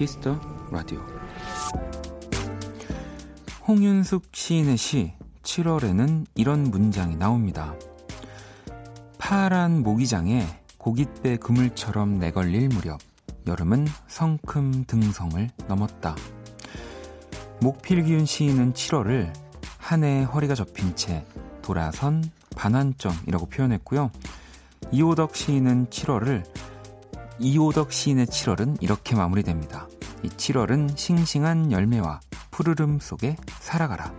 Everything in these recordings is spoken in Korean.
Kiss the Radio 홍윤숙 시인의 시 7월에는 이런 문장이 나옵니다. 파란 모기장이 고깃배 그물처럼 내걸릴 무렵 여름은 성큼 등성을 넘었다. 목필균 시인은 7월을 한 해의 허리가 접힌 채 돌아선 반환점이라고 표현했고요. 이호덕 시인은 7월을 이호덕 시인의 7월은 이렇게 마무리됩니다. 이 7월은 싱싱한 열매와 푸르름 속에 살아가라.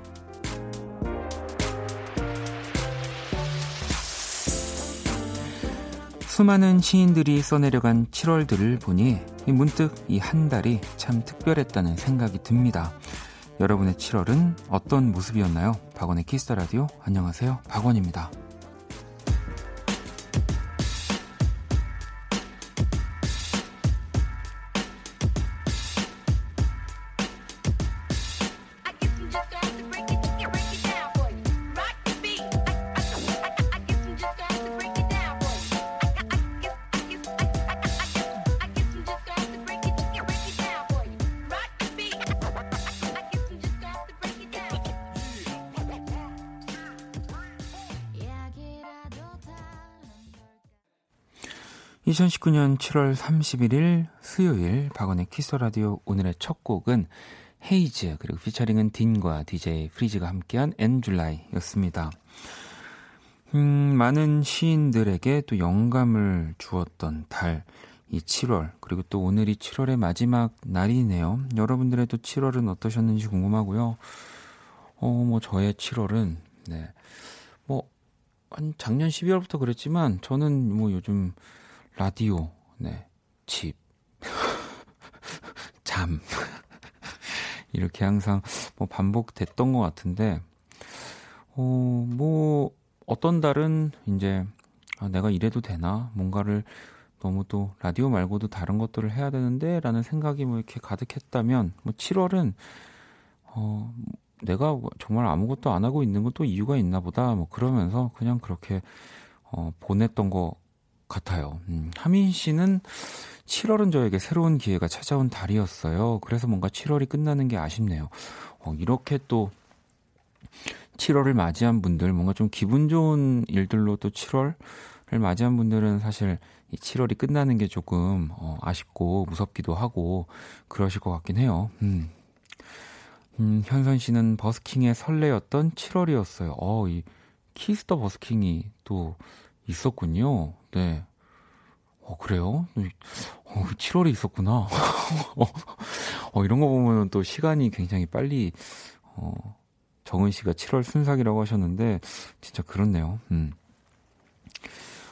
수많은 시인들이 써내려간 7월들을 보니 문득 이 한 달이 참 특별했다는 생각이 듭니다. 여러분의 7월은 어떤 모습이었나요? 박원의 Kiss the Radio 안녕하세요. 박원입니다. 2019년 7월 31일 수요일 박원의 Kiss the Radio 오늘의 첫 곡은 Heize 그리고 피처링은 딘과 DJ 프리즈가 함께한 And July였습니다. 음, 많은 시인들에게 또 영감을 주었던 달, 이 7월, 그리고 또 오늘이 7월의 마지막 날이네요. 여러분들의 또 7월은 어떠셨는지 궁금하고요. 어, 뭐, 저의 7월은, 네. 뭐, 한 작년 12월부터 그랬지만, 저는 뭐 요즘 라디오, 네, 집, 잠. 이렇게 항상 뭐 반복됐던 것 같은데, 어, 뭐, 어떤 달은 이제, 아, 내가 이래도 되나? 뭔가를 너무 또 라디오 말고도 다른 것들을 해야 되는데, 라는 생각이 뭐 이렇게 가득했다면, 뭐 7월은, 어, 내가 정말 아무것도 안 하고 있는 것도 이유가 있나 보다, 뭐 그러면서 그냥 그렇게, 어, 보냈던 거 같아요. 음, 하민 씨는 7월은 저에게 새로운 기회가 찾아온 달이었어요. 그래서 뭔가 7월이 끝나는 게 아쉽네요. 어, 이렇게 또 7월을 맞이한 분들, 뭔가 좀 기분 좋은 일들로 또 7월을 맞이한 분들은 사실 이 7월이 끝나는 게 조금 어, 아쉽고 무섭기도 하고 그러실 것 같긴 해요. 음. 음, 현선 씨는 버스킹의 설레였던 7월이었어요. 어, 이 Kiss the 버스킹이 또 있었군요. 네. 어, 그래요? 어, 7월에 있었구나. 어, 어, 이런 거 보면 또 시간이 굉장히 빨리, 어, 정은 씨가 7월 순삭이라고 하셨는데, 진짜 그렇네요. 음.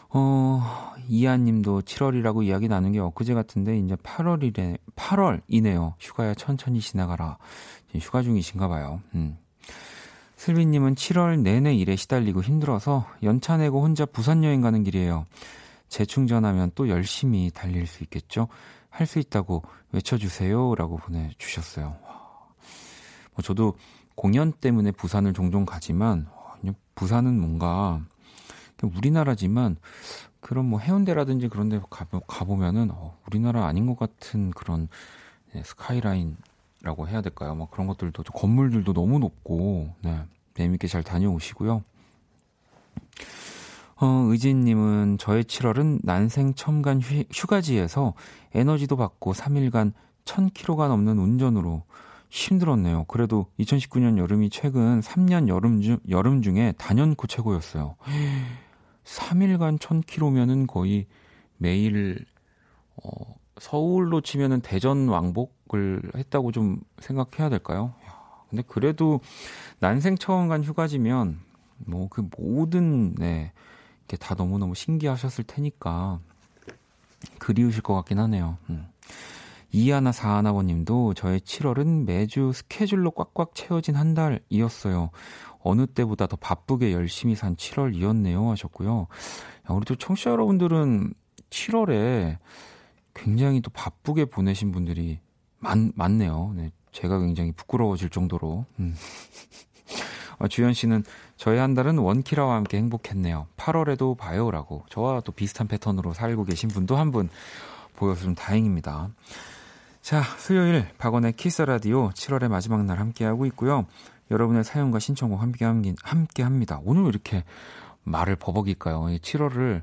어, 이한 님도 7월이라고 이야기 나눈 게 엊그제 같은데, 이제 8월이래, 8월이네요. 휴가야 천천히 지나가라. 휴가 중이신가 봐요. 음. 슬비님은 7월 내내 일에 시달리고 힘들어서 연차 내고 혼자 부산 여행 가는 길이에요. 재충전하면 또 열심히 달릴 수 있겠죠? 할 수 있다고 외쳐주세요. 라고 보내주셨어요. 뭐 저도 공연 때문에 부산을 종종 가지만, 부산은 뭔가, 우리나라지만, 그런 뭐 해운대라든지 그런 데 가보면은, 어, 우리나라 아닌 것 같은 그런 네, 스카이라인 라고 해야 될까요? 막 그런 것들도 건물들도 너무 높고 네, 재밌게 잘 다녀오시고요. 어, 의진님은 저의 7월은 난생 처음 간 휴, 휴가지에서 에너지도 받고 3일간 1000km가 넘는 운전으로 힘들었네요. 그래도 2019년 여름이 최근 3년 여름 중, 여름 중에 단연코 최고였어요. 3일간 1000km면은 거의 매일, 어, 서울로 치면은 대전 왕복 을 했다고 좀 생각해야 될까요? 근데 그래도 난생 처음 간 휴가지면 뭐 그 모든 네 이게 다 너무너무 신기하셨을 테니까 그리우실 것 같긴 하네요. 음. 이하나 사하나버님도 저의 7월은 매주 스케줄로 꽉꽉 채워진 한 달이었어요. 어느 때보다 더 바쁘게 열심히 산 7월이었네요 하셨고요. 우리 또 청취자 여러분들은 7월에 굉장히 또 바쁘게 보내신 분들이 많, 많네요. 네, 제가 굉장히 부끄러워질 정도로. 음. 어, 주현 씨는 저희 한 달은 원키라와 함께 행복했네요. 8월에도 봐요라고 저와 또 비슷한 패턴으로 살고 계신 분도 한 분 보여서 좀 다행입니다. 자, 수요일 박원의 키스 라디오 7월의 마지막 날 함께 하고 있고요. 여러분의 사연과 신청곡 함께 함께 합니다. 오늘 왜 이렇게 말을 버벅일까요? 7월을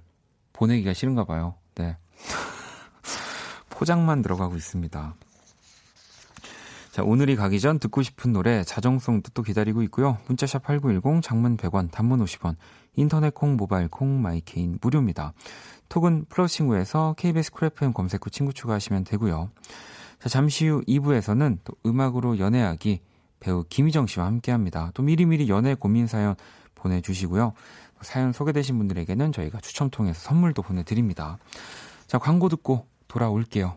보내기가 싫은가 봐요. 네. 포장만 들어가고 있습니다. 자, 오늘이 가기 전 듣고 싶은 노래 자정송도 또 기다리고 있고요. 문자샵 8910 장문 100원, 단문 50원, 인터넷 콩, 모바일 콩, my K는 무료입니다. 톡은 플러스 친구에서 KBS Cool FM 검색 후 친구 추가하시면 되고요. 자, 잠시 후 2부에서는 또 음악으로 연애하기 배우 김희정 씨와 함께 합니다. 또 미리미리 연애 고민 사연 보내주시고요. 사연 소개되신 분들에게는 저희가 추첨 통해서 선물도 보내드립니다. 자, 광고 듣고 돌아올게요.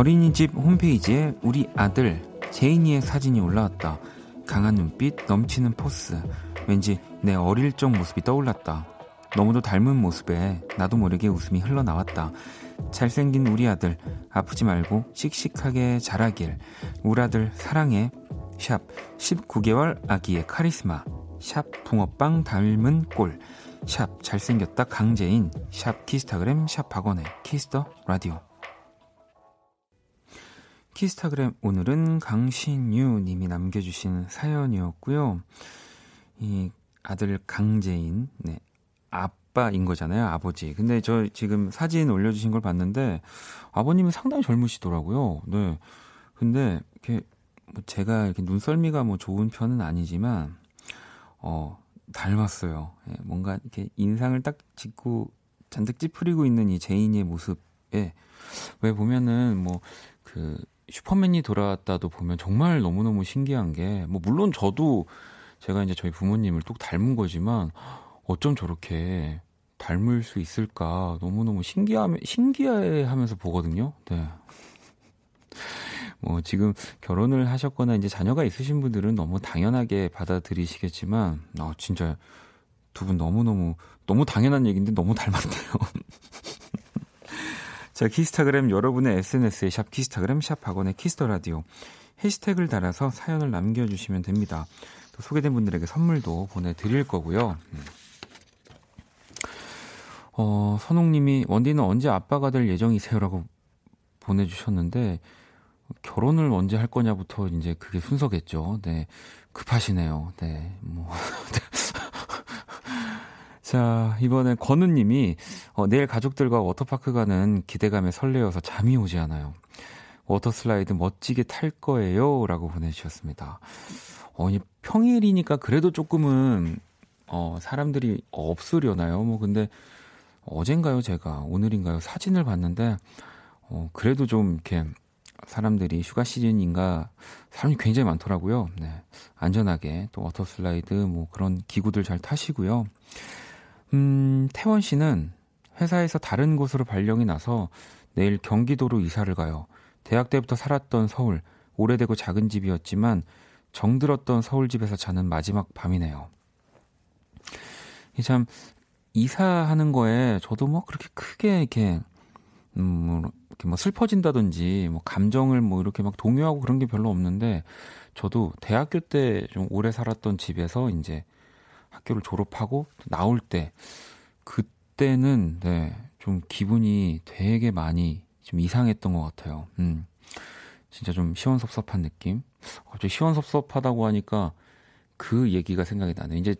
어린이집 홈페이지에 우리 아들 재인이의 사진이 올라왔다. 강한 눈빛, 넘치는 포스. 왠지 내 어릴 적 모습이 떠올랐다. 너무도 닮은 모습에 나도 모르게 웃음이 흘러나왔다. 잘생긴 우리 아들, 아프지 말고 씩씩하게 자라길. 우리 아들 사랑해. 샵 19개월 아기의 카리스마 샵 붕어빵 닮은 꼴 샵 잘생겼다 강재인 샵 키스타그램 샵 박원의 Kiss the Radio 키스타그램 오늘은 강신유 님이 남겨주신 사연이었고요. 이 아들 강재인 네 아빠인 거잖아요 아버지. 근데 저 지금 사진 올려주신 걸 봤는데 아버님은 상당히 젊으시더라고요. 네. 근데 이렇게 뭐 제가 이렇게 눈썰미가 뭐 좋은 편은 아니지만 어 닮았어요. 예, 뭔가 이렇게 인상을 딱 짓고 잔뜩 찌푸리고 있는 이 제인의 모습에 왜 보면은 뭐 그 슈퍼맨이 돌아왔다도 보면 정말 너무너무 신기한 게 뭐 물론 저도 제가 이제 저희 부모님을 뚝 닮은 거지만 어쩜 저렇게 닮을 수 있을까 너무너무 신기함 신기해 하면서 보거든요. 네. 뭐 지금 결혼을 하셨거나 이제 자녀가 있으신 분들은 너무 당연하게 받아들이시겠지만 아 진짜 두 분 너무너무 너무 당연한 얘기인데 너무 닮았네요. 자, 키스타그램 여러분의 SNS에 샵 키스타그램 샵 박원의 Kiss the Radio 해시태그를 달아서 사연을 남겨 주시면 됩니다. 또 소개된 분들에게 선물도 보내 드릴 거고요. 음. 어, 선홍 님이 원디는 언제 아빠가 될 예정이세요라고 보내 주셨는데 결혼을 언제 할 거냐부터 이제 그게 순서겠죠. 네. 급하시네요. 네. 뭐. 자, 이번에 건우님이 어, 내일 가족들과 워터파크 가는 기대감에 설레어서 잠이 오지 않아요. 워터슬라이드 멋지게 탈 거예요. 라고 보내주셨습니다. 어, 평일이니까 그래도 조금은, 어, 사람들이 없으려나요? 뭐, 근데 어젠가요? 제가 오늘인가요? 사진을 봤는데, 어, 그래도 좀 이렇게 사람들이 휴가 시즌인가 사람이 굉장히 많더라고요. 네. 안전하게 또 워터 슬라이드 뭐 그런 기구들 잘 타시고요. 음, 태원 씨는 회사에서 다른 곳으로 발령이 나서 내일 경기도로 이사를 가요. 대학 때부터 살았던 서울, 오래되고 작은 집이었지만 정들었던 서울 집에서 자는 마지막 밤이네요. 참 이사하는 거에 저도 뭐 그렇게 크게 이렇게 음, 뭐, 이렇게 뭐 슬퍼진다든지, 뭐 감정을 뭐 이렇게 막 동요하고 그런 게 별로 없는데, 저도 대학교 때 좀 오래 살았던 집에서 이제 학교를 졸업하고 나올 때, 그때는, 네, 좀 기분이 되게 많이 좀 이상했던 것 같아요. 음. 진짜 좀 시원섭섭한 느낌? 갑자기 시원섭섭하다고 하니까 그 얘기가 생각이 나네. 이제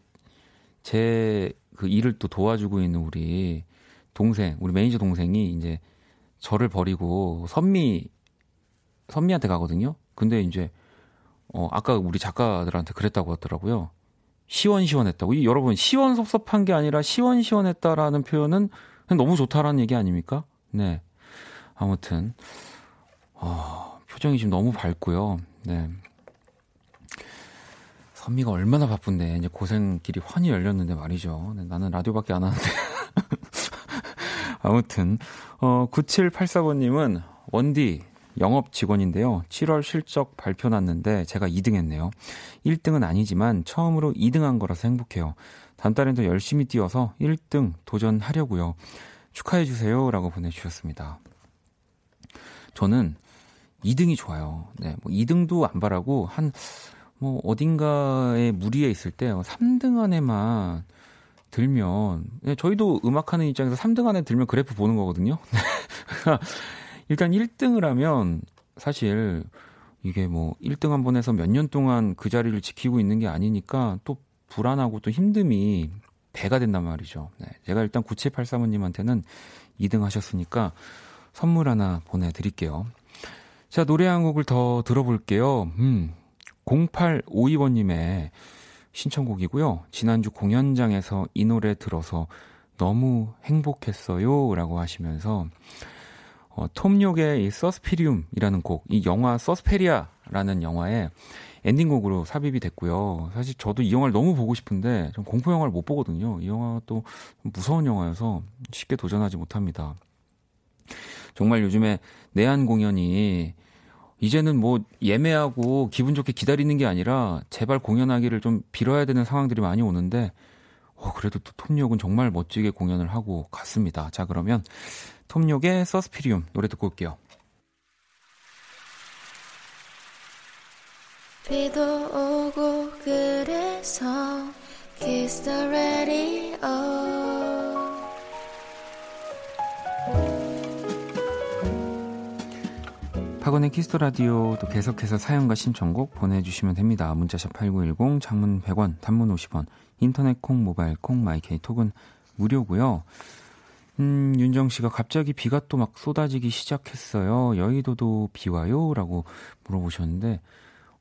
제 그 일을 또 도와주고 있는 우리 동생, 우리 매니저 동생이 이제 저를 버리고 선미 선미한테 가거든요. 근데 이제 어 아까 우리 작가들한테 그랬다고 하더라고요. 시원시원했다고. 이 여러분 시원섭섭한 게 아니라 시원시원했다라는 표현은 너무 좋다라는 얘기 아닙니까? 네. 아무튼 어, 표정이 지금 너무 밝고요. 네. 선미가 얼마나 바쁜데 이제 고생길이 환히 열렸는데 말이죠. 네, 나는 라디오밖에 안 하는데. 아무튼 어 9784번 님은 원디 영업 직원인데요. 7월 실적 발표 났는데 제가 2등 했네요. 1등은 아니지만 처음으로 2등 한 거라서 행복해요. 다음 달엔 더 열심히 뛰어서 1등 도전하려고요. 축하해 주세요. 라고 보내주셨습니다. 저는 2등이 좋아요. 네, 뭐 2등도 안 바라고 한, 뭐 어딘가에 무리에 있을 때 3등 안에만 들면, 네, 저희도 음악하는 입장에서 3등 안에 들면 그래프 보는 거거든요. 일단 1등을 하면 사실 이게 뭐 1등 한 번 해서 몇 년 동안 그 자리를 지키고 있는 게 아니니까 또 불안하고 또 힘듦이 배가 된단 말이죠. 네, 제가 일단 9783호님한테는 2등 하셨으니까 선물 하나 보내드릴게요. 자, 노래 한 곡을 더 들어볼게요. 음, 0852번님의 신청곡이고요. 지난주 공연장에서 이 노래 들어서 너무 행복했어요. 라고 하시면서, 어, Thom Yorke의 이 Suspirium이라는 곡, 이 영화 Suspiria라는 영화에 엔딩곡으로 삽입이 됐고요. 사실 저도 이 영화를 너무 보고 싶은데, 좀 공포 영화를 못 보거든요. 이 영화가 또 무서운 영화여서 쉽게 도전하지 못합니다. 정말 요즘에 내한 공연이 이제는 뭐 예매하고 기분 좋게 기다리는 게 아니라 제발 공연하기를 좀 빌어야 되는 상황들이 많이 오는데 어, 그래도 또 Thom Yorke은 정말 멋지게 공연을 하고 갔습니다. 자, 그러면 Thom Yorke의 Suspirium 노래 듣고 올게요. 비도 오고 그래서 Kiss the radio 박원의 Kiss the Radio도 계속해서 사연과 신청곡 보내주시면 됩니다. 문자샵 8910, 장문 100원, 단문 50원, 인터넷 콩, 모바일 콩, 마이케이 톡은 무료고요. 음, 윤정 씨가 갑자기 비가 또 막 쏟아지기 시작했어요. 여의도도 비 와요? 라고 물어보셨는데,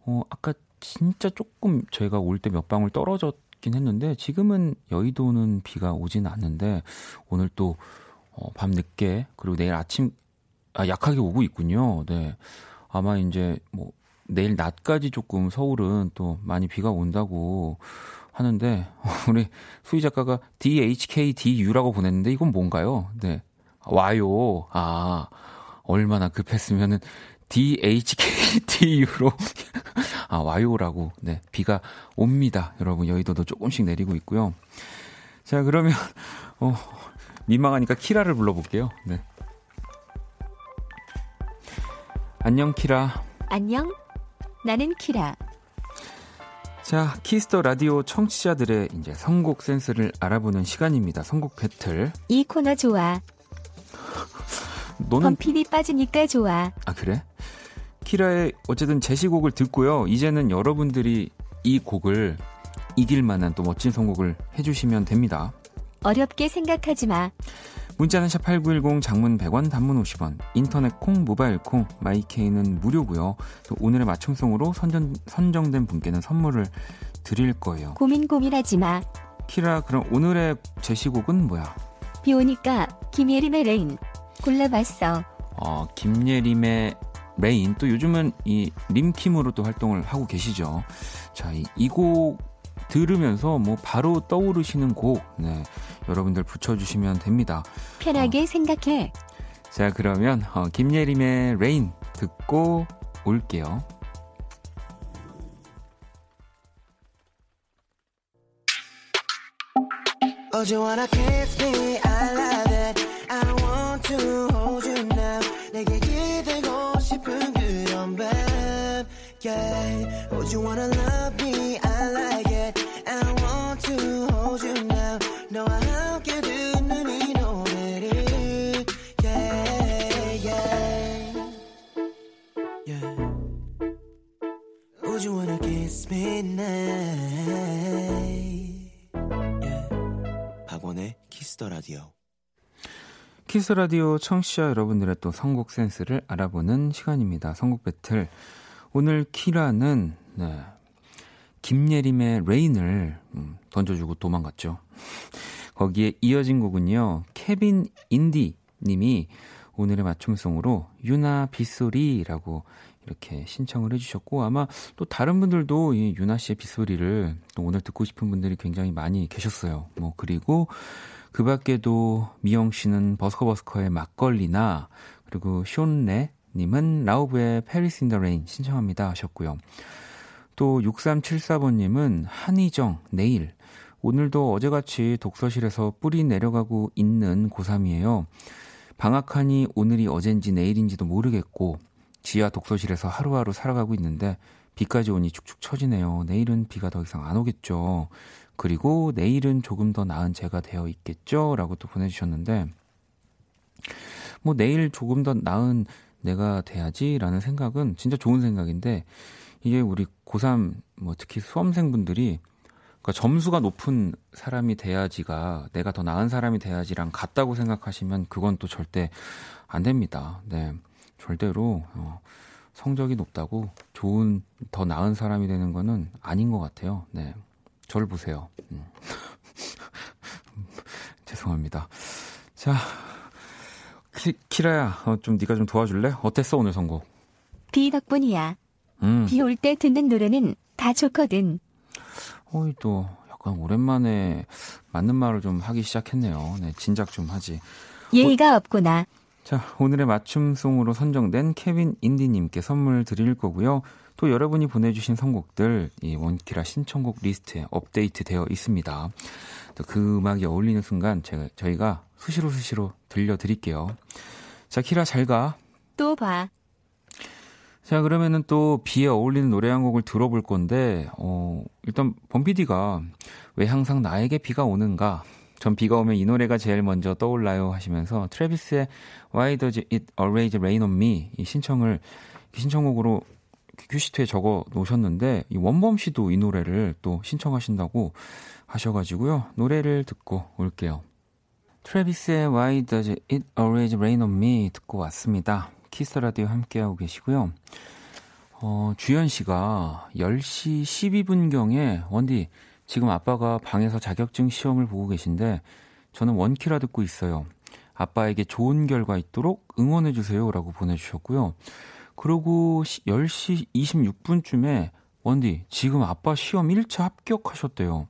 어, 아까 진짜 조금 저희가 올 때 몇 방울 떨어졌긴 했는데, 지금은 여의도는 비가 오진 않는데, 오늘 또, 어, 밤 늦게, 그리고 내일 아침 아, 약하게 오고 있군요. 네. 아마 이제 뭐 내일 낮까지 조금 서울은 또 많이 비가 온다고 하는데 우리 수희 작가가 DHKDU라고 보냈는데 이건 뭔가요? 네. 와요. 아. 얼마나 급했으면은 DHKDU로 아, 와요라고. 네. 비가 옵니다. 여러분 여의도도 조금씩 내리고 있고요. 자, 그러면 어 민망하니까 키라를 불러 볼게요. 네. 안녕 키라. 안녕. 나는 키라. 자, 키스 더 라디오 청취자들의 이제 선곡 센스를 알아보는 시간입니다. 선곡 배틀. 이 코너 좋아. 너는 범피디 빠지니까 좋아. 아 그래? 키라의 어쨌든 제시곡을 듣고요. 이제는 여러분들이 이 곡을 이길 만한 또 멋진 선곡을 해주시면 됩니다. 어렵게 생각하지 마. 문자는 샵 8910 장문 100원 단문 50원 인터넷 콩 모바일 콩 마이케이는 무료고요. 또 오늘의 맞춤song으로 선정, 선정된 분께는 선물을 드릴 거예요. 고민 고민하지 마. 키라 그럼 오늘의 제시곡은 뭐야? 비 오니까 김예림의 Rain 골라봤어. 어, 김예림의 Rain 또 요즘은 이 림킴으로 또 활동을 하고 계시죠. 자, 이곡 들으면서 뭐 바로 떠오르시는 곡, 네, 여러분들 붙여주시면 됩니다. 편하게 어. 생각해. 자, 그러면 어, 김예림의 레인 듣고 올게요. Oh, you wanna kiss me? 키스 라디오 청취자 여러분들의 또 선곡 센스를 알아보는 시간입니다. 선곡 배틀. 오늘 키라는 네, 김예림의 Rain을 음, 던져주고 도망갔죠. 거기에 이어진 곡은요. 케빈 인디 님이 오늘의 맞춤song으로 윤하 빗소리라고 이렇게 신청을 해주셨고 아마 또 다른 분들도 이 윤하 씨의 빗소리를 또 오늘 듣고 싶은 분들이 굉장히 많이 계셨어요. 뭐 그리고 그 밖에도 미영 씨는 버스커버스커의 막걸리나 그리고 쇼네 님은 라우브의 Paris in the Rain 신청합니다 하셨고요. 또 6374번님은 한희정 내일 오늘도 어제같이 독서실에서 뿌리 내려가고 있는 고3이에요. 방학하니 오늘이 어젠지 내일인지도 모르겠고 지하 독서실에서 하루하루 살아가고 있는데 비까지 오니 축축 처지네요. 내일은 비가 더 이상 안 오겠죠. 그리고 내일은 조금 더 나은 제가 되어 있겠죠? 라고 또 보내주셨는데 뭐 내일 조금 더 나은 내가 돼야지라는 생각은 진짜 좋은 생각인데 이게 우리 고3 뭐 특히 수험생분들이 그러니까 점수가 높은 사람이 돼야지가 내가 더 나은 사람이 돼야지랑 같다고 생각하시면 그건 또 절대 안 됩니다. 네. 절대로 어, 성적이 높다고 좋은 더 나은 사람이 되는 거는 아닌 것 같아요. 네. 저를 보세요. 음. 죄송합니다. 자, 키, 키라야, 어, 좀 네가 좀 도와줄래? 어땠어 오늘 선곡? 비 덕분이야. 음. 비올 때 듣는 노래는 다 좋거든. 어이 또 약간 오랜만에 맞는 말을 좀 하기 시작했네요. 네, 진작 좀 하지. 예의가 어, 없구나. 자, 오늘의 맞춤송으로 선정된 케빈 인디님께 선물 드릴 거고요. 또 여러분이 보내주신 선곡들 이 원키라 신청곡 리스트에 업데이트 되어 있습니다. 또 그 음악이 어울리는 순간 제가 저희가 수시로 수시로 들려드릴게요. 자, 키라 잘 가. 또 봐. 자, 그러면은 또 비에 어울리는 노래 한 곡을 들어볼 건데, 어, 일단 범피디가 왜 항상 나에게 비가 오는가? 전 비가 오면 이 노래가 제일 먼저 떠올라요 하시면서 트래비스의 Why Does It Always Rain on Me 이 신청을 신청곡으로 큐시트에 적어 놓으셨는데 이 원범 씨도 이 노래를 또 신청하신다고 하셔가지고요 노래를 듣고 올게요. 트래비스의 Why Does It Always Rain on Me 듣고 왔습니다. 키스 라디오 함께하고 계시고요. 어, 주현 씨가 10시 12분경에 원디 지금 아빠가 방에서 자격증 시험을 보고 계신데 저는 원키라 듣고 있어요. 아빠에게 좋은 결과 있도록 응원해 주세요라고 보내 주셨고요. 그리고 10시 26분쯤에 원디 지금 아빠 시험 1차 합격하셨대요.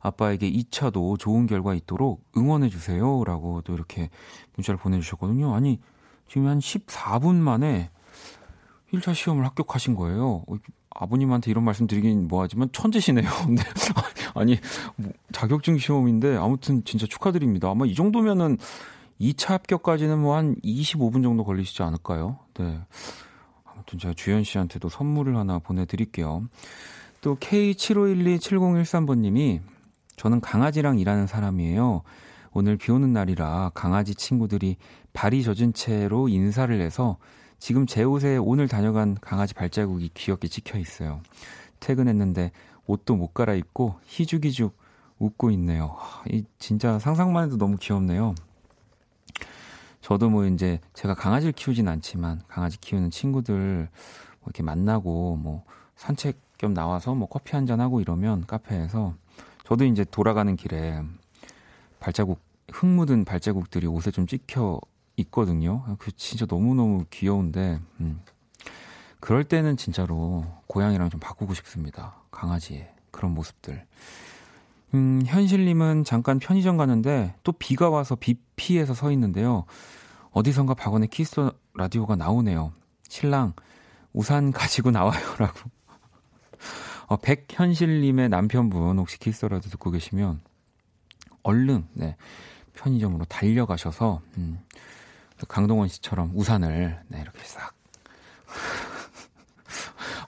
아빠에게 2차도 좋은 결과 있도록 응원해 주세요 라고 또 이렇게 문자를 보내 주셨거든요. 아니 지금 한 14분 만에 1차 시험을 합격하신 거예요. 어, 아버님한테 이런 말씀 드리긴 뭐하지만 천재시네요. 근데 아니 뭐 자격증 시험인데 아무튼 진짜 축하드립니다. 아마 이 정도면은 2차 합격까지는 뭐 한 25분 정도 걸리시지 않을까요? 네. 아무튼 제가 주현 씨한테도 선물을 하나 보내드릴게요. 또 K75127013번님이 저는 강아지랑 일하는 사람이에요. 오늘 비 오는 날이라 강아지 친구들이 발이 젖은 채로 인사를 해서 지금 제 옷에 오늘 다녀간 강아지 발자국이 귀엽게 찍혀 있어요. 퇴근했는데 옷도 못 갈아입고 희죽희죽 웃고 있네요. 이 진짜 상상만 해도 너무 귀엽네요. 저도 뭐 이제 제가 강아지를 키우진 않지만 강아지 키우는 친구들 뭐 이렇게 만나고 뭐 산책 겸 나와서 뭐 커피 한 잔 하고 이러면 카페에서 저도 이제 돌아가는 길에 발자국 흙 묻은 발자국들이 옷에 좀 찍혀 있거든요. 그 진짜 너무 너무 귀여운데, 음. 그럴 때는 진짜로 고양이랑 좀 바꾸고 싶습니다. 강아지의 그런 모습들. 음, 현실님은 잠깐 편의점 가는데 또 비가 와서 비 피해서 서 있는데요. 어디선가 박원의 키스 라디오가 나오네요. 신랑, 우산 가지고 나와요라고. 어, 백현실님의 남편분 혹시 키스 라디오 듣고 계시면 얼른, 네. 편의점으로 달려가셔서, 음, 강동원 씨처럼 우산을 네, 이렇게 싹.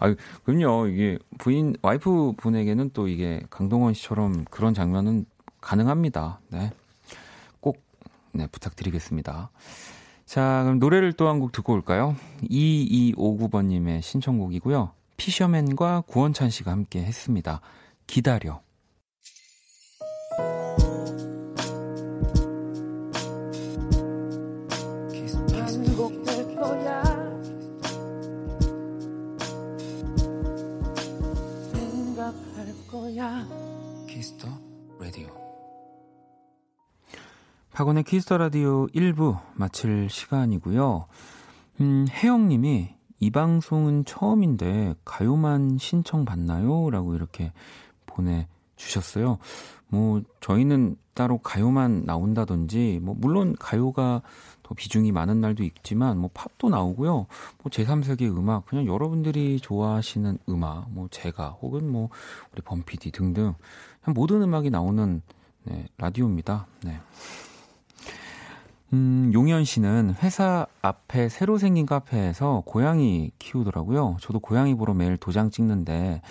아, 그럼요. 이게 부인 와이프 분에게는 또 이게 강동원 씨처럼 그런 장면은 가능합니다. 네. 꼭 네, 부탁드리겠습니다. 자, 그럼 노래를 또 한 곡 듣고 올까요? 2259번 님의 신청곡이고요. 피셔맨과 구원찬 씨가 함께 했습니다. 기다려. 박원의 키스 더 라디오 1부 마칠 시간이고요. 음, 혜영 님이 이 방송은 처음인데 가요만 신청 받나요? 라고 이렇게 보내 주셨어요. 뭐, 저희는 따로 가요만 나온다든지, 뭐, 물론 가요가 더 비중이 많은 날도 있지만, 뭐, 팝도 나오고요. 뭐, 제3세계 음악, 그냥 여러분들이 좋아하시는 음악, 뭐, 제가, 혹은 뭐, 우리 범피디 등등, 그냥 모든 음악이 나오는, 네, 라디오입니다. 네. 음, 용현 씨는 회사 앞에 새로 생긴 카페에서 고양이 키우더라고요. 저도 고양이 보러 매일 도장 찍는데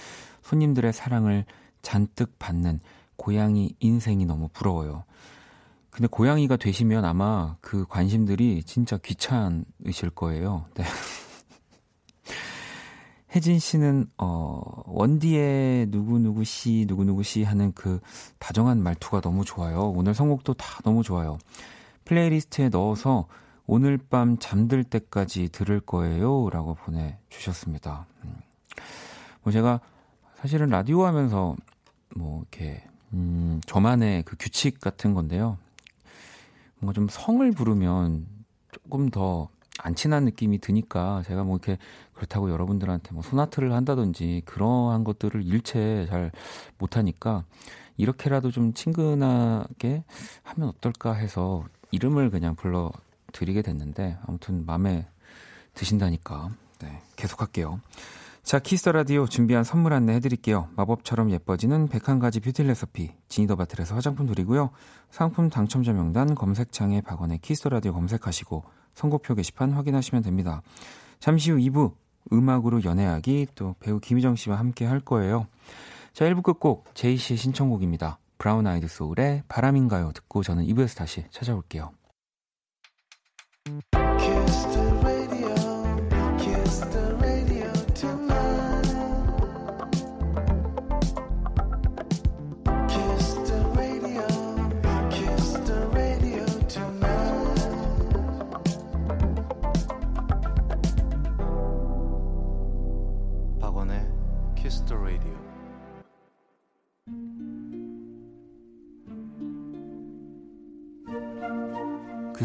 손님들의 사랑을 잔뜩 받는 고양이 인생이 너무 부러워요. 근데 고양이가 되시면 아마 그 관심들이 진짜 귀찮으실 거예요. 네. 혜진 씨는 어 원디의 누구누구 씨 누구누구 씨 하는 그 다정한 말투가 너무 좋아요. 오늘 선곡도 다 너무 좋아요. playlist에 넣어서 오늘 밤 잠들 때까지 들을 거예요. 라고 보내 주셨습니다. 음. 뭐 제가 사실은 라디오 하면서 뭐 이렇게, 음, 저만의 그 규칙 같은 건데요. 뭔가 좀 성을 부르면 조금 더 안 친한 느낌이 드니까 제가 뭐 이렇게 그렇다고 여러분들한테 뭐 손하트를 한다든지 그러한 것들을 일체 잘 못하니까 이렇게라도 좀 친근하게 하면 어떨까 해서 이름을 그냥 불러 드리게 됐는데 아무튼 마음에 드신다니까 네, 계속 할게요. 자, 키스 더 라디오 준비한 선물 안내 해드릴게요. 마법처럼 예뻐지는 101가지 뷰티 레시피 지니 더 바틀에서 화장품 드리고요. 상품 당첨자 명단 검색창에 박원의 키스 더 라디오 검색하시고 선곡표 게시판 확인하시면 됩니다. 잠시 후 2부 음악으로 연애하기 또 배우 김희정 씨와 함께 할 거예요. 자, 1부 끝곡 제이 씨의 신청곡입니다. 브라운 아이드 소울의 바람인가요? 듣고 저는 2부에서 다시 찾아올게요.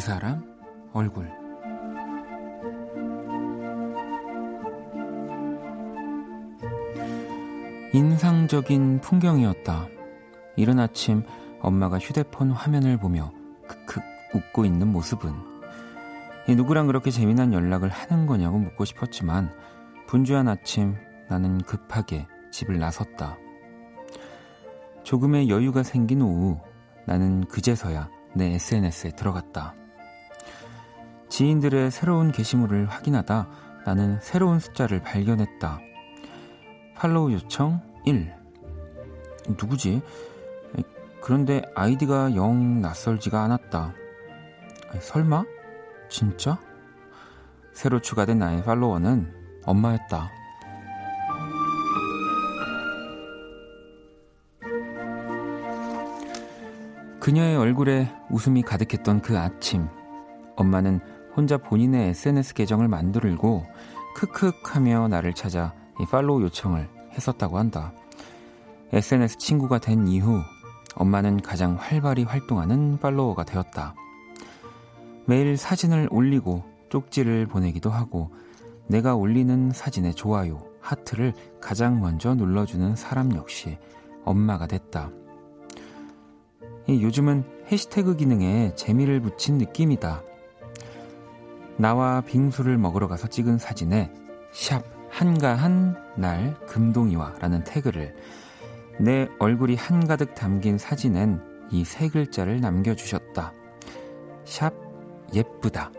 그 사람 얼굴 인상적인 풍경이었다. 이른 아침 엄마가 휴대폰 화면을 보며 크크 웃고 있는 모습은 누구랑 그렇게 재미난 연락을 하는 거냐고 묻고 싶었지만 분주한 아침 나는 급하게 집을 나섰다. 조금의 여유가 생긴 오후 나는 그제서야 내 SNS에 들어갔다. 지인들의 새로운 게시물을 확인하다 나는 새로운 숫자를 발견했다. 팔로우 요청 1. 누구지? 그런데 아이디가 영 낯설지가 않았다. 설마? 진짜? 새로 추가된 나의 팔로워는 엄마였다. 그녀의 얼굴에 웃음이 가득했던 그 아침, 엄마는 혼자 본인의 SNS 계정을 만들고 크크 하며 나를 찾아 팔로우 요청을 했었다고 한다. SNS 친구가 된 이후 엄마는 가장 활발히 활동하는 팔로워가 되었다. 매일 사진을 올리고 쪽지를 보내기도 하고 내가 올리는 사진의 좋아요, 하트를 가장 먼저 눌러주는 사람 역시 엄마가 됐다. 요즘은 해시태그 기능에 재미를 붙인 느낌이다. 나와 빙수를 먹으러 가서 찍은 사진에 샵 한가한 날 금동이와 라는 태그를 내 얼굴이 한가득 담긴 사진엔 이 세 글자를 남겨주셨다. 샵 예쁘다.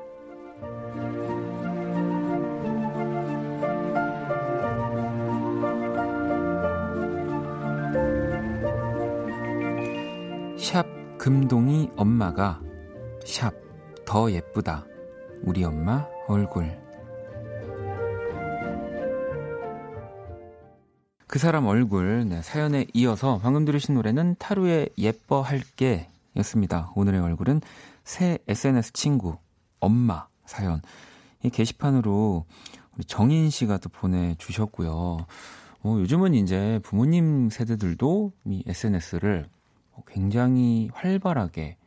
샵 금동이 엄마가 샵 더 예쁘다. 우리 엄마 얼굴. 그 사람 얼굴 네, 사연에 이어서 방금 들으신 노래는 타루의 예뻐할게 였습니다. 오늘의 얼굴은 새 SNS 친구 엄마 사연 이 게시판으로 우리 정인 씨가 또 보내주셨고요. 어, 요즘은 이제 부모님 세대들도 이 SNS를 굉장히 활발하게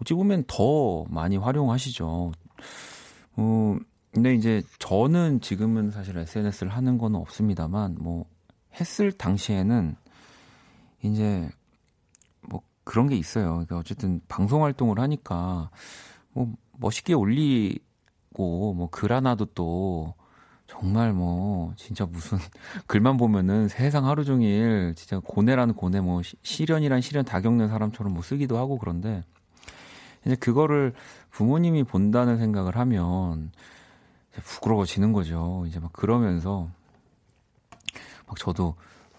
어찌 보면 더 많이 활용하시죠. 어, 근데 이제 저는 지금은 사실 SNS를 하는 건 없습니다만 뭐 했을 당시에는 이제 뭐 그런 게 있어요. 그러니까 어쨌든 방송 활동을 하니까 뭐 멋있게 올리고 뭐 글 하나도 또 정말 뭐 진짜 무슨 글만 보면은 세상 하루 종일 진짜 고뇌라는 고뇌 뭐 시련이란 시련 다 겪는 사람처럼 뭐 쓰기도 하고 그런데 이제 그거를 부모님이 본다는 생각을 하면 부끄러워지는 거죠. 이제 막 그러면서 막 저도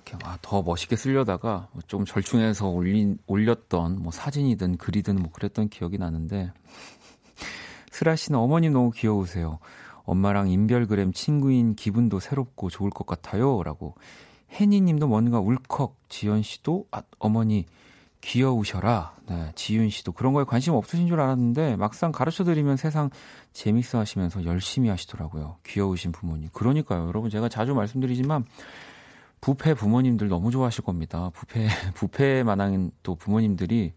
이렇게 아, 더 멋있게 쓰려다가 좀 절충해서 올린 올렸던 뭐 사진이든 글이든 뭐 그랬던 기억이 나는데 슬아 씨는 어머니 너무 귀여우세요. 엄마랑 인별그램 친구인 기분도 새롭고 좋을 것 같아요 라고 혜니 님도 뭔가 울컥 지연 씨도 아, 어머니 귀여우셔라. 네, 지윤 씨도 그런 거에 관심 없으신 줄 알았는데 막상 가르쳐 드리면 세상 재밌어 하시면서 열심히 하시더라고요. 귀여우신 부모님. 그러니까요. 여러분 제가 자주 말씀드리지만 부패 부모님들 너무 좋아하실 겁니다. 부패 부패 만한 또 부모님들이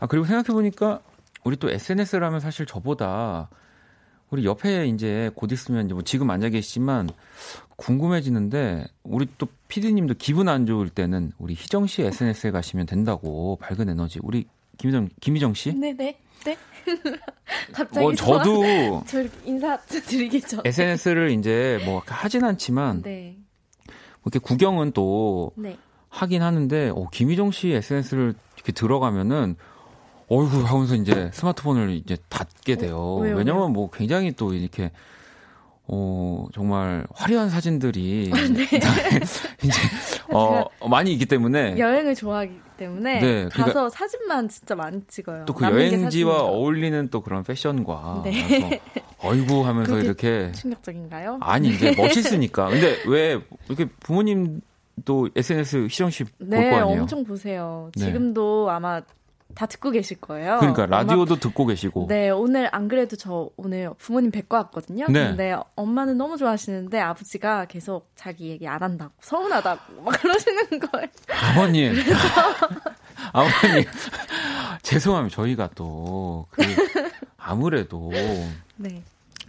아 그리고 생각해 보니까 우리 또 SNS를 하면 사실 저보다 우리 옆에 이제 곧 있으면 이제 뭐 지금 앉아 계시지만 궁금해지는데 우리 또 피디님도 기분 안 좋을 때는 우리 희정 씨 SNS에 가시면 된다고 밝은 에너지 우리 김희정 김희정 씨? 네네 네. 갑자기 뭐 저도 저 인사 드리기 전 SNS를 이제 뭐 하진 않지만 네. 뭐 이렇게 구경은 또 네. 하긴 하는데 어, 김희정 씨 SNS를 이렇게 들어가면은 어이구 하면서 이제 스마트폰을 이제 닫게 어, 돼요. 어, 왜요, 왜냐면 뭐 굉장히 또 이렇게 어, 정말 화려한 사진들이 아, 네. 이제 어, 많이 있기 때문에 여행을 좋아하기 때문에 네, 가서 그러니까 사진만 진짜 많이 찍어요. 또 그 여행지와 어울리는 또 그런 패션과 네. 어이구 하면서 이렇게 충격적인가요? 아니 이제 멋있으니까. 근데 왜 이렇게 부모님 또 SNS 희정 씨볼거 네, 아니에요? 엄청 보세요. 네. 지금도 아마 다 듣고 계실 거예요. 그러니까 라디오도 엄마, 듣고 계시고. 네, 오늘 안 그래도 저 오늘 부모님 뵙고 왔거든요. 네. 근데 엄마는 너무 좋아하시는데 아버지가 계속 자기 얘기 안 한다고 서운하다고 막 그러시는 거예요. 아버님. 그래서... 아버님. 죄송합니다. 저희가 또 그 아무래도 네.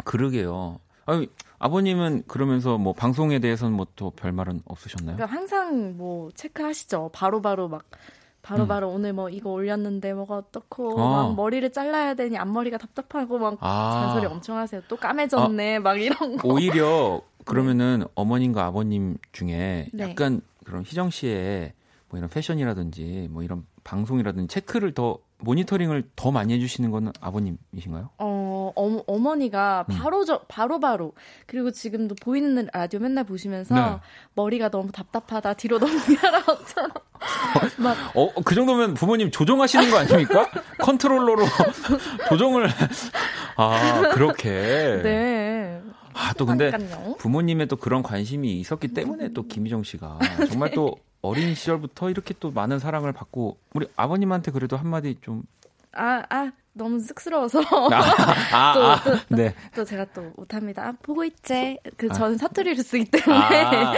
그러게요. 아니, 아버님은 그러면서 뭐 방송에 대해서는 뭐 또 별말은 없으셨나요? 그러니까 항상 뭐 체크하시죠. 바로바로 바로 막 바로바로 음. 오늘 뭐 이거 올렸는데 뭐가 어떻고 아. 막 머리를 잘라야 되니 앞머리가 답답하고 막 아. 잔소리 엄청 하세요. 또 까매졌네 아. 막 이런 거. 오히려 그러면은 네. 어머님과 아버님 중에 네. 약간 그런 희정 씨의 뭐 이런 패션이라든지 뭐 이런 방송이라든지 체크를 더 모니터링을 더 많이 해주시는 거는 아버님이신가요? 어, 어 어머니가 음. 바로 저 바로 바로 그리고 지금도 보이는 라디오 맨날 보시면서 네. 머리가 너무 답답하다 뒤로 넘겨라 어쩌라 막 어, 그 정도면 부모님 조정하시는 거 아닙니까? 컨트롤러로 조정을 아 그렇게 네. 아, 또 근데 부모님의 또 그런 관심이 있었기 때문에 또 김희정 씨가 정말 또 어린 시절부터 이렇게 또 많은 사랑을 받고 우리 아버님한테 그래도 한마디 좀 아, 아, 너무 쑥스러워서. 아, 아, 또, 아, 또, 또, 네. 또 제가 또 못합니다. 아, 보고 있지. 그, 아. 저는 사투리를 쓰기 때문에. 아,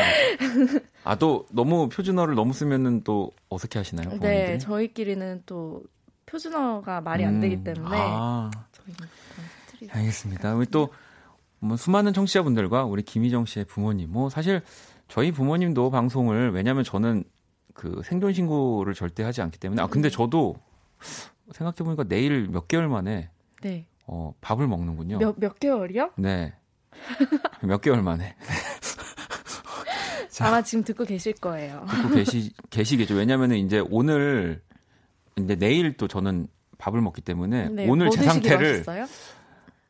아, 또 너무 표준어를 너무 쓰면은 또 어색해 하시나요? 네, 저희끼리는 또 표준어가 말이 안 되기 음, 때문에. 아. 저희는 사투리. 알겠습니다. 우리 또 뭐 수많은 청취자분들과 우리 김희정 씨의 부모님, 뭐 사실 저희 부모님도 방송을 왜냐하면 저는 그 생존 신고를 절대 하지 않기 때문에 아 근데 네. 저도 생각해 보니까 내일 몇 개월 만에 네. 어 밥을 먹는군요. 몇 몇 개월이요? 네. 몇 개월 만에. 자, 아마 지금 듣고 계실 거예요. 듣고 계시 계시겠죠. 왜냐면은 이제 오늘 이제 내일 또 저는 밥을 먹기 때문에 네, 오늘 뭐 제 상태를 하셨어요?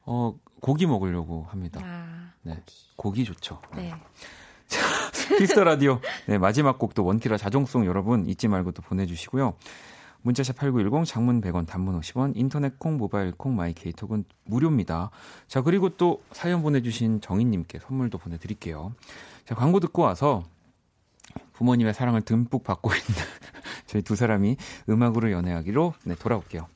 어 고기 먹으려고 합니다. 아, 네. 고기. 고기 좋죠. 네. 자, 키스 더 라디오. 네, 마지막 곡도 원키라 자정song 여러분 잊지 말고 또 보내주시고요. 문자샵 8910 장문 100원 단문 50원 인터넷 콩 모바일 콩 마이 케이톡은 무료입니다. 자 그리고 또 사연 보내주신 정인님께 선물도 보내드릴게요. 자 광고 듣고 와서 부모님의 사랑을 듬뿍 받고 있는 저희 두 사람이 음악으로 연애하기로 네, 돌아올게요.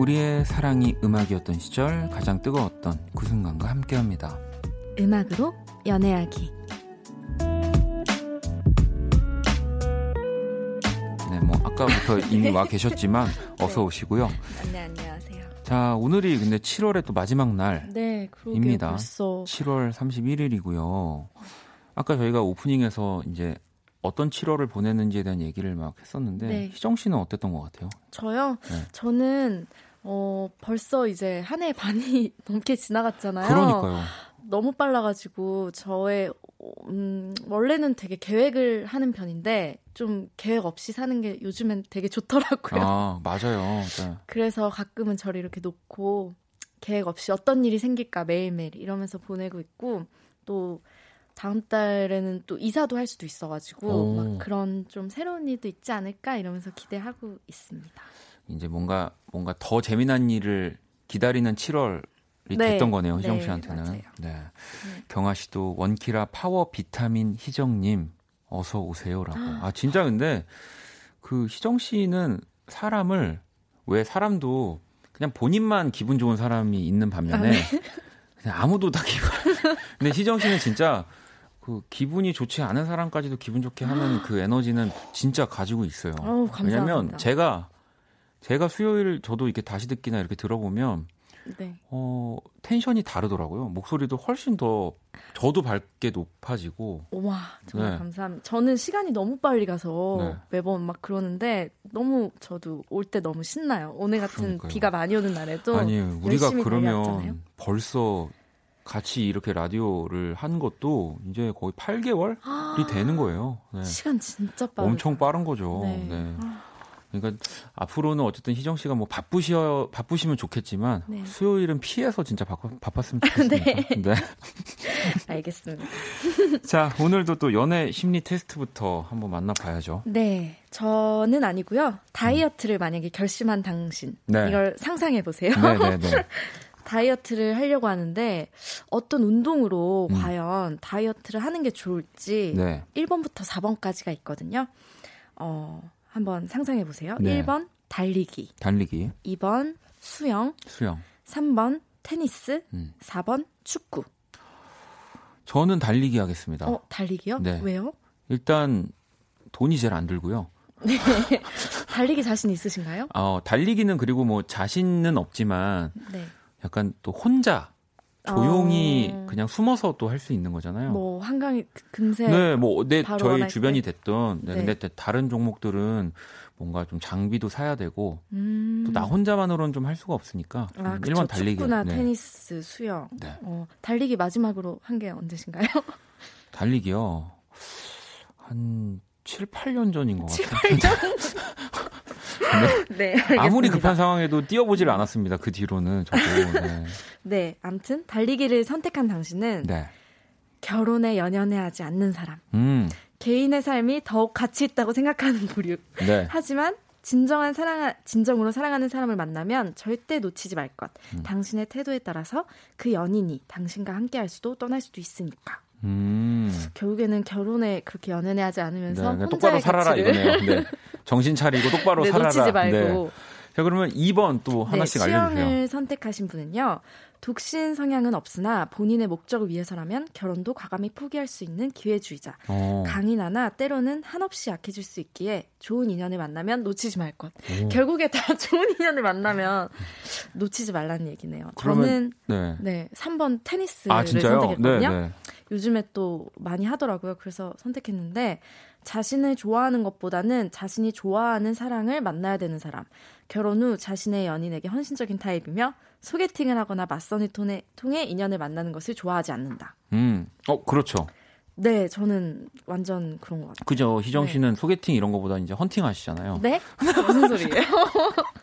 우리의 사랑이 음악이었던 시절 가장 뜨거웠던 그 순간과 함께합니다. 음악으로 연애하기. 네, 뭐 아까부터 이미 와 계셨지만 어서 오시고요. 네, 안녕하세요. 자, 오늘이 근데 7월의 또 마지막 날입니다. 네, 벌써. 7월 31일이고요. 아까 저희가 오프닝에서 이제 어떤 7월을 보냈는지에 대한 얘기를 막 했었는데 네. 희정 씨는 어땠던 것 같아요? 저요? 네. 저는 어 벌써 이제 한 해 반이 넘게 지나갔잖아요. 그러니까요. 너무 빨라가지고 저의 음, 원래는 되게 계획을 하는 편인데 좀 계획 없이 사는 게 요즘엔 되게 좋더라고요. 아 맞아요. 네. 그래서 가끔은 저를 이렇게 놓고 계획 없이 어떤 일이 생길까 매일매일 이러면서 보내고 있고 또 다음 달에는 또 이사도 할 수도 있어가지고 막 그런 좀 새로운 일도 있지 않을까 이러면서 기대하고 있습니다. 이제 뭔가 뭔가 더 재미난 일을 기다리는 7월이 네. 됐던 거네요, 희정 네, 씨한테는. 네, 네. 경아 씨도 원키라 파워 비타민 희정 님 어서 오세요라고. 아 진짜 근데 그 희정 씨는 사람을 왜 사람도 그냥 본인만 기분 좋은 사람이 있는 반면에 아, 네. 그냥 아무도 다 기분. 근데 희정 씨는 진짜 그 기분이 좋지 않은 사람까지도 기분 좋게 하는 그 에너지는 진짜 가지고 있어요. 어 왜냐면 제가 제가 수요일 저도 이렇게 다시 듣기나 이렇게 들어보면 네. 어, 텐션이 다르더라고요. 목소리도 훨씬 더 저도 밝게 높아지고. 와, 정말 네. 감사합니다. 저는 시간이 너무 빨리 가서 네. 매번 막 그러는데 너무 저도 올 때 너무 신나요. 오늘 같은 그러니까요. 비가 많이 오는 날에도 아니, 우리가 그러면 달려왔잖아요. 벌써 같이 이렇게 라디오를 한 것도 이제 거의 8개월이 되는 거예요. 네. 시간 진짜 빠르 엄청 빠른 거죠. 네. 네. 그러니까 앞으로는 어쨌든 희정 씨가 뭐 바쁘셔 바쁘시면 좋겠지만 네. 수요일은 피해서 진짜 바빠, 바빴으면 좋겠습니다. 네. 네. 알겠습니다. 자, 오늘도 또 연애 심리 테스트부터 한번 만나 봐야죠. 네. 저는 아니고요. 다이어트를 음. 만약에 결심한 당신 네. 이걸 상상해 보세요. 네, 네, 네. 다이어트를 하려고 하는데 어떤 운동으로 음. 과연 다이어트를 하는 게 좋을지 네. 1번부터 4번까지가 있거든요. 어, 한번 상상해 보세요. 네. 1번 달리기. 달리기. 2번 수영. 수영. 3번 테니스. 음. 4번 축구. 저는 달리기 하겠습니다. 어, 달리기요? 네. 왜요? 일단 돈이 제일 안 들고요. 네. 달리기 자신 있으신가요? 어, 달리기는 그리고 뭐 자신은 없지만 네. 약간 또 혼자 조용히 어... 그냥 숨어서 또 할 수 있는 거잖아요. 뭐 한강이 그 금세 네, 뭐내 네, 저희 주변이 때. 됐던 네, 네. 근데 다른 종목들은 뭔가 좀 장비도 사야 되고 음... 또나 혼자만으로는 좀 할 수가 없으니까 아, 음, 일반 달리기 축구나 네. 테니스, 수영. 네. 어, 달리기 마지막으로 한 게 언제신가요? 달리기요. 한 7, 8년 전인 것 같아요. 7, 8년? 네, 네 아무리 급한 상황에도 뛰어보질 않았습니다. 그 뒤로는 저도. 네. 네, 아무튼 달리기를 선택한 당신은 네. 결혼에 연연해 하지 않는 사람. 음. 개인의 삶이 더욱 가치 있다고 생각하는 부류. 네. 하지만 진정한 사랑, 진정으로 사랑하는 사람을 만나면 절대 놓치지 말 것. 음. 당신의 태도에 따라서 그 연인이 당신과 함께할 수도 떠날 수도 있으니까. 음. 결국에는 결혼에 그렇게 연연해 하지 않으면서 네, 똑바로 살아라 이거네요. 네. 정신 차리고 똑바로 네, 살아라. 놓치지 말고. 네. 자 그러면 2번 또 네, 하나씩 네, 알려주세요. 수영을 선택하신 분은요. 독신 성향은 없으나 본인의 목적을 위해서라면 결혼도 과감히 포기할 수 있는 기회주의자. 오. 어. 강인하나 때로는 한없이 약해질 수 있기에 좋은 인연을 만나면 놓치지 말 것. 오. 결국에 다 좋은 인연을 만나면 놓치지 말라는 얘기네요. 그러면, 저는 네. 네 3번 테니스를 아, 선택했거든요. 네, 네. 요즘에 또 많이 하더라고요. 그래서 선택했는데 자신을 좋아하는 것보다는 자신이 좋아하는 사랑을 만나야 되는 사람. 결혼 후 자신의 연인에게 헌신적인 타입이며 소개팅을 하거나 맞선을 통해, 통해 인연을 만나는 것을 좋아하지 않는다. 음, 어, 그렇죠. 네, 저는 완전 그런 것 같아요. 그죠. 희정 네. 씨는 네. 소개팅 이런 거보다 이제 헌팅 하시잖아요. 네? 무슨 소리예요?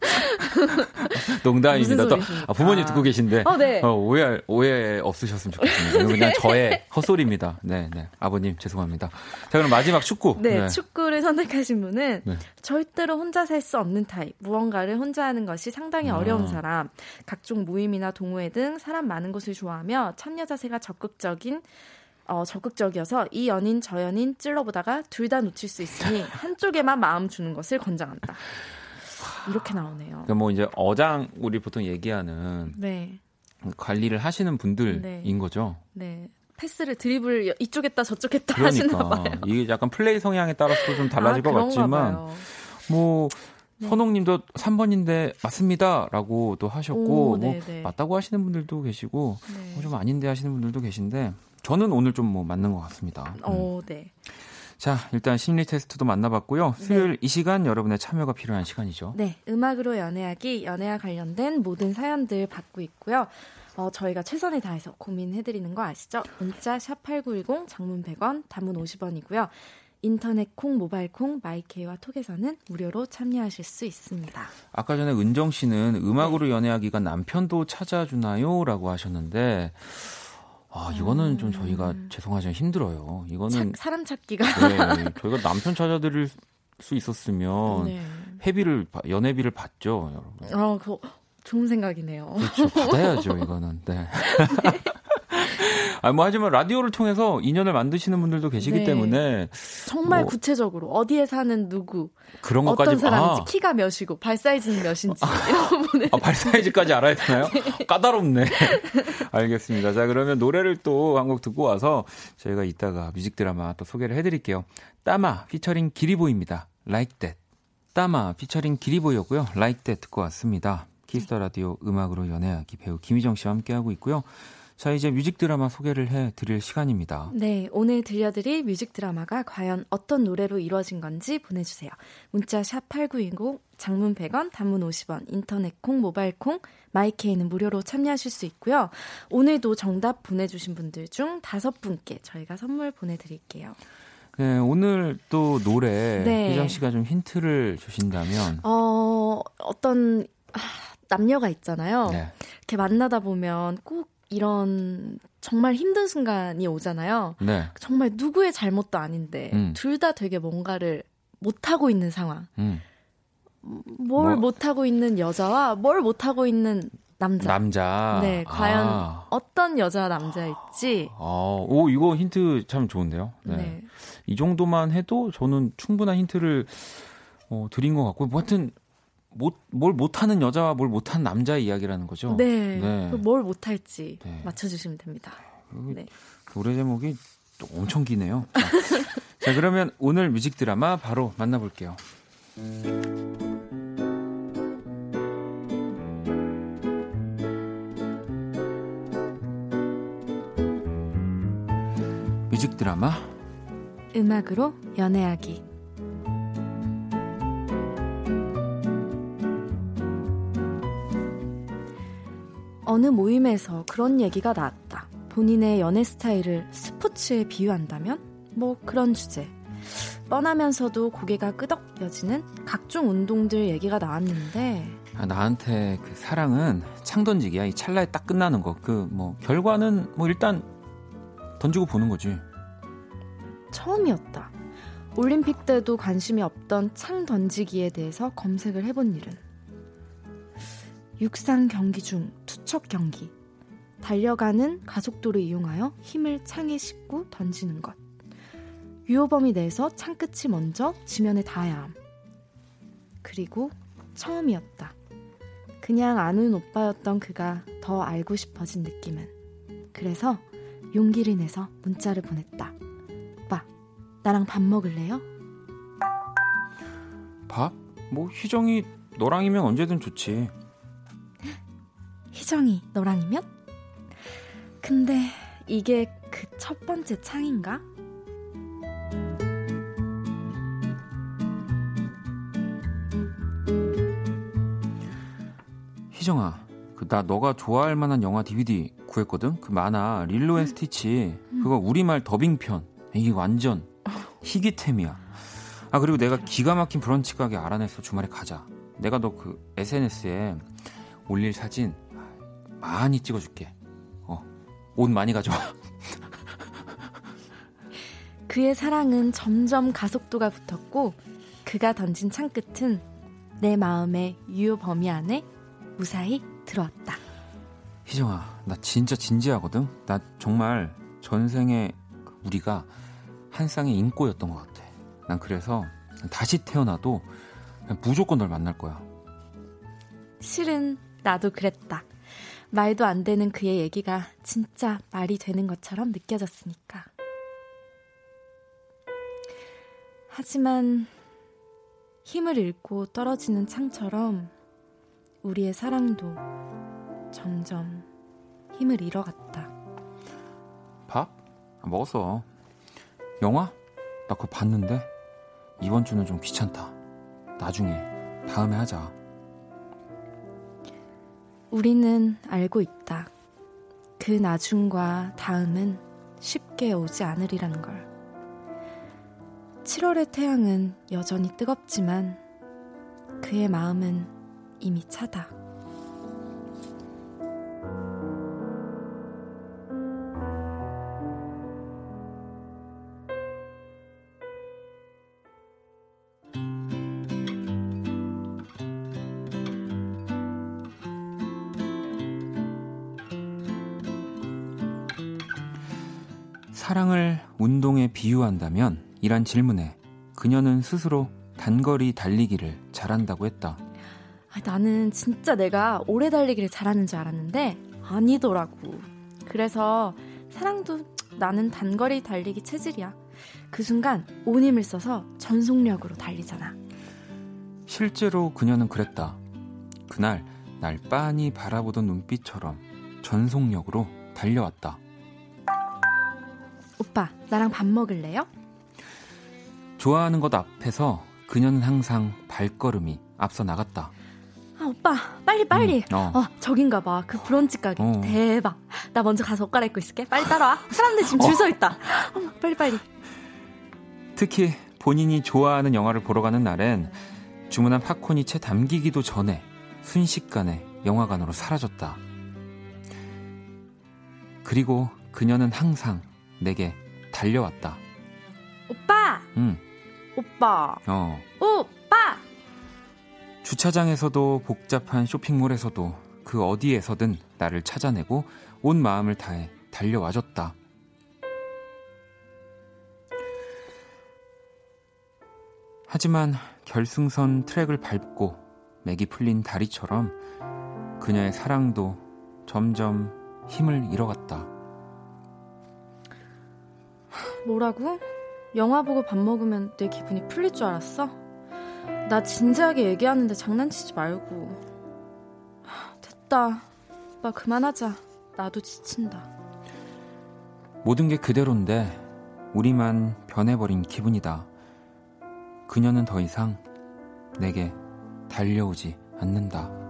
농담입니다. 또 아, 부모님 듣고 계신데 어, 네. 어, 오해 오해 없으셨으면 좋겠습니다. 그냥 네. 저의 헛소리입니다. 네, 네. 아버님 죄송합니다. 자, 그럼 마지막 축구. 네, 네. 축구를 선택하신 분은 네. 절대로 혼자 살 수 없는 타입. 무언가를 혼자 하는 것이 상당히 아. 어려운 사람. 각종 모임이나 동호회 등 사람 많은 곳을 좋아하며 참여 자세가 적극적인 어, 적극적이어서 이 연인 저 연인 찔러보다가 둘 다 놓칠 수 있으니 한쪽에만 마음 주는 것을 권장한다. 이렇게 나오네요. 그러니까 뭐 이제 어장 우리 보통 얘기하는 네. 관리를 하시는 분들인 네. 거죠. 네. 패스를 드리블 이쪽에다 저쪽에다 그러니까. 하시나 봐요. 이게 약간 플레이 성향에 따라서 좀 달라질 아, 것 같지만 봐요. 뭐 네. 선홍님도 3번인데 맞습니다라고 또 하셨고 오, 뭐 네, 네. 맞다고 하시는 분들도 계시고 네. 뭐좀 아닌데 하시는 분들도 계신데 저는 오늘 좀 뭐 맞는 것 같습니다. 음. 오, 네. 자, 일단 심리 테스트도 만나봤고요. 수요일 네. 이 시간 여러분의 참여가 필요한 시간이죠. 네, 음악으로 연애하기, 연애와 관련된 모든 사연들 받고 있고요. 어, 저희가 최선을 다해서 고민해드리는 거 아시죠? 문자 샵 8910, 장문 100원, 단문 50원이고요. 인터넷 콩, 모바일 콩, 마이케이와 톡에서는 무료로 참여하실 수 있습니다. 아까 전에 은정 씨는 음악으로 네. 연애하기가 남편도 찾아주나요? 라고 하셨는데, 아, 이거는 음... 좀 저희가 음. 죄송하지만 힘들어요. 이거는. 차, 사람 찾기가. 네, 저희가 남편 찾아드릴 수 있었으면 네. 회비를, 연애비를 받죠, 여러분. 아, 그 좋은 생각이네요. 그렇죠. 받아야죠, 이거는. 네. 네. 아, 뭐 하지만 라디오를 통해서 인연을 만드시는 분들도 계시기 네. 때문에 정말 뭐 구체적으로 어디에 사는 누구 그런 것까지 어떤 사람인지 아. 키가 몇이고 발 사이즈는 몇인지 이런 아, 발 사이즈까지 알아야 되나요? 네. 까다롭네. 알겠습니다. 자 그러면 노래를 또 한 곡 듣고 와서 저희가 이따가 뮤직 드라마 또 소개를 해드릴게요. 따마 피처링 기리보입니다. Like That. 따마 피처링 기리보이였고요. Like That 듣고 왔습니다. Kiss the Radio 음악으로 연애하기 배우 김희정 씨와 함께하고 있고요. 자, 이제 뮤직 드라마 소개를 해 드릴 시간입니다. 네, 오늘 들려드릴 뮤직 드라마가 과연 어떤 노래로 이루어진 건지 보내주세요. 문자 샵 8910, 장문 100원, 단문 50원, 인터넷 콩, 모바일 콩, 마이케이는 무료로 참여하실 수 있고요. 오늘도 정답 보내주신 분들 중 다섯 분께 저희가 선물 보내드릴게요. 네, 오늘 또 노래 네. 희정 씨가 좀 힌트를 주신다면 어, 어떤 남녀가 있잖아요. 네. 이렇게 만나다 보면 꼭 이런 정말 힘든 순간이 오잖아요. 네. 정말 누구의 잘못도 아닌데 음. 둘다 되게 뭔가를 못 하고 있는 상황. 음. 뭘 뭐. 못하고 있는 여자와 뭘 못 하고 있는 남자. 남자. 네, 과연 아. 어떤 여자 남자일지. 아, 오 이거 힌트 참 좋은데요. 네. 네. 이 정도만 해도 저는 충분한 힌트를 어, 드린 것 같고, 뭐 하여튼 못, 뭘 못하는 여자와 뭘 못하는 남자의 이야기라는 거죠. 네. 네. 뭘 못할지 네. 맞춰주시면 됩니다. 네. 노래 제목이 또 엄청 기네요. 자, 자, 그러면 오늘 뮤직 드라마 바로 만나볼게요. 뮤직 드라마 음악으로 연애하기 어느 모임에서 그런 얘기가 나왔다. 본인의 연애 스타일을 스포츠에 비유한다면? 뭐 그런 주제. 뻔하면서도 고개가 끄덕여지는 각종 운동들 얘기가 나왔는데 아, 나한테 그 사랑은 창 던지기야. 이 찰나에 딱 끝나는 거. 그 뭐 결과는 뭐 일단 던지고 보는 거지. 처음이었다. 올림픽 때도 관심이 없던 창 던지기에 대해서 검색을 해본 일은 육상 경기 중 투척 경기. 달려가는 가속도를 이용하여 힘을 창에 싣고 던지는 것. 유효범위 내에서 창끝이 먼저 지면에 닿아야 함. 그리고 처음이었다. 그냥 아는 오빠였던 그가 더 알고 싶어진 느낌은. 그래서 용기를 내서 문자를 보냈다. 오빠, 나랑 밥 먹을래요? 밥? 뭐 희정이 너랑이면 언제든 좋지. 희정이 너랑이면? 근데 이게 그 첫 번째 창인가? 희정아, 그 나 너가 좋아할 만한 영화 DVD 구했거든. 그 만화 릴로 앤 스티치 그거 우리말 더빙편. 이게 완전 희귀템이야. 아 그리고 내가 기가 막힌 브런치 가게 알아냈어. 주말에 가자. 내가 너 그 SNS에 올릴 사진 많이 찍어줄게. 어, 옷 많이 가져와. 그의 사랑은 점점 가속도가 붙었고 그가 던진 창끝은 내 마음의 유효 범위 안에 무사히 들어왔다. 희정아, 나 진짜 진지하거든. 나 정말 전생에 우리가 한 쌍의 인꼬였던 것 같아. 난 그래서 다시 태어나도 무조건 널 만날 거야. 실은 나도 그랬다. 말도 안 되는 그의 얘기가 진짜 말이 되는 것처럼 느껴졌으니까. 하지만 힘을 잃고 떨어지는 창처럼 우리의 사랑도 점점 힘을 잃어갔다. 밥? 아, 먹었어. 영화? 나 그거 봤는데 이번 주는 좀 귀찮다. 나중에 다음에 하자. 우리는 알고 있다. 그 나중과 다음은 쉽게 오지 않으리라는 걸. 7월의 태양은 여전히 뜨겁지만 그의 마음은 이미 차다. 사랑을 운동에 비유한다면 이란 질문에 그녀는 스스로 단거리 달리기를 잘한다고 했다. 아, 나는 진짜 내가 오래 달리기를 잘하는 줄 알았는데 아니더라고. 그래서 사랑도 나는 단거리 달리기 체질이야. 그 순간 온 힘을 써서 전속력으로 달리잖아. 실제로 그녀는 그랬다. 그날 날 빤히 바라보던 눈빛처럼 전속력으로 달려왔다. 오빠, 나랑 밥 먹을래요? 좋아하는 것 앞에서 그녀는 항상 발걸음이 앞서 나갔다. 아, 오빠, 빨리, 빨리. 음, 어. 어, 저긴가 봐. 그 브런치 가게. 어. 대박. 나 먼저 가서 옷 갈아입고 있을게. 빨리 따라와. 사람들 지금 줄 서 있다. 어, 빨리, 빨리. 특히 본인이 좋아하는 영화를 보러 가는 날엔 주문한 팝콘이 채 담기기도 전에 순식간에 영화관으로 사라졌다. 그리고 그녀는 항상 내게 달려왔다. 오빠! 응. 오빠. 어. 오빠! 주차장에서도 복잡한 쇼핑몰에서도 그 어디에서든 나를 찾아내고 온 마음을 다해 달려와줬다. 하지만 결승선 트랙을 밟고 맥이 풀린 다리처럼 그녀의 사랑도 점점 힘을 잃어갔다. 뭐라고? 영화 보고 밥 먹으면 내 기분이 풀릴 줄 알았어? 나 진지하게 얘기하는데 장난치지 말고. 됐다. 오빠 그만하자. 나도 지친다. 모든 게 그대로인데 우리만 변해버린 기분이다. 그녀는 더 이상 내게 달려오지 않는다.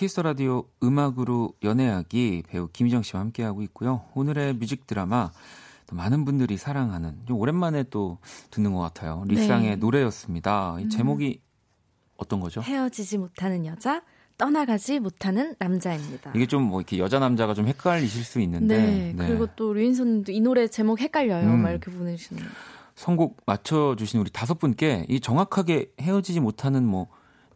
Kiss the Radio 음악으로 연애하기 배우 김희정 씨와 함께하고 있고요. 오늘의 뮤직 드라마 또 많은 분들이 사랑하는 좀 오랜만에 또 듣는 것 같아요. 리쌍의 네. 노래였습니다. 이 음. 제목이 음. 어떤 거죠? 헤어지지 못하는 여자, 떠나가지 못하는 남자입니다. 이게 좀 뭐 이렇게 여자 남자가 좀 헷갈리실 수 있는데. 네. 네. 그리고 또 류인선님도 이 노래 제목 헷갈려요. 음. 막 이렇게 보내주시는. 선곡 맞춰주신 우리 다섯 분께 이 정확하게 헤어지지 못하는 뭐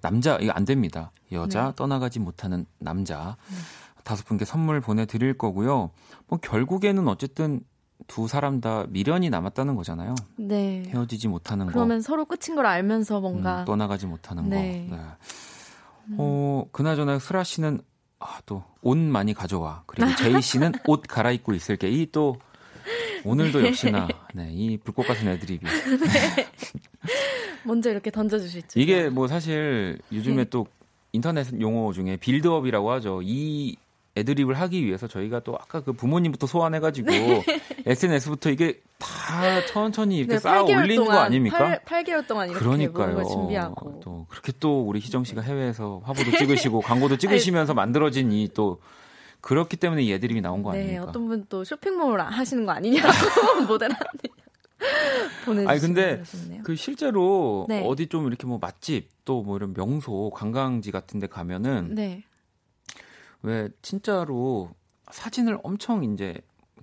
남자 이거 안 됩니다. 여자 네. 떠나가지 못하는 남자 네. 다섯 분께 선물 보내드릴 거고요. 뭐 결국에는 어쨌든 두 사람 다 미련이 남았다는 거잖아요. 네. 헤어지지 못하는 그러면 거. 그러면 서로 끝인 걸 알면서 뭔가 음, 떠나가지 못하는 네. 거. 네. 음. 어 그나저나 슬아 씨는 아, 또옷 많이 가져와. 그리고 제이 씨는 옷 갈아입고 있을게. 이 또 오늘도 네. 역시나 네, 이 불꽃 같은 애드립이. 네. 먼저 이렇게 던져주실지. 이게 뭐 사실 요즘에 네. 또 인터넷 용어 중에 빌드업이라고 하죠. 이 애드립을 하기 위해서 저희가 또 아까 그 부모님부터 소환해가지고 네. SNS부터 이게 다 천천히 이렇게 네, 쌓아 올리는 거 아닙니까? 8, 8개월 동안 이렇게 그러니까요. 준비하고 또 그렇게 또 우리 희정 씨가 해외에서 화보도 찍으시고 광고도 찍으시면서 만들어진 이 또 그렇기 때문에 이 애드립이 나온 거 네, 아닙니까? 어떤 분 또 쇼핑몰 하시는 거 아니냐고 모델 하 는 아니 근데 그 실제로 네. 어디 좀 이렇게 뭐 맛집 또 뭐 이런 명소 관광지 같은 데 가면은 네. 왜 진짜로 사진을 엄청 이제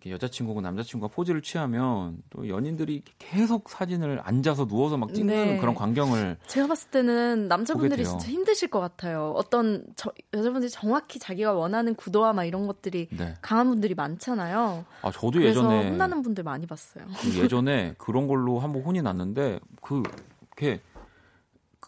여자친구고 남자친구가 포즈를 취하면 또 연인들이 계속 사진을 앉아서 누워서 막 찍는 네. 그런 광경을 제가 봤을 때는 남자분들이 진짜 힘드실 것 같아요. 어떤 저, 여자분들이 정확히 자기가 원하는 구도와 막 이런 것들이 네. 강한 분들이 많잖아요. 아 저도 예전에 혼나는 분들 많이 봤어요. 그 예전에 그런 걸로 한번 혼이 났는데 그 이렇게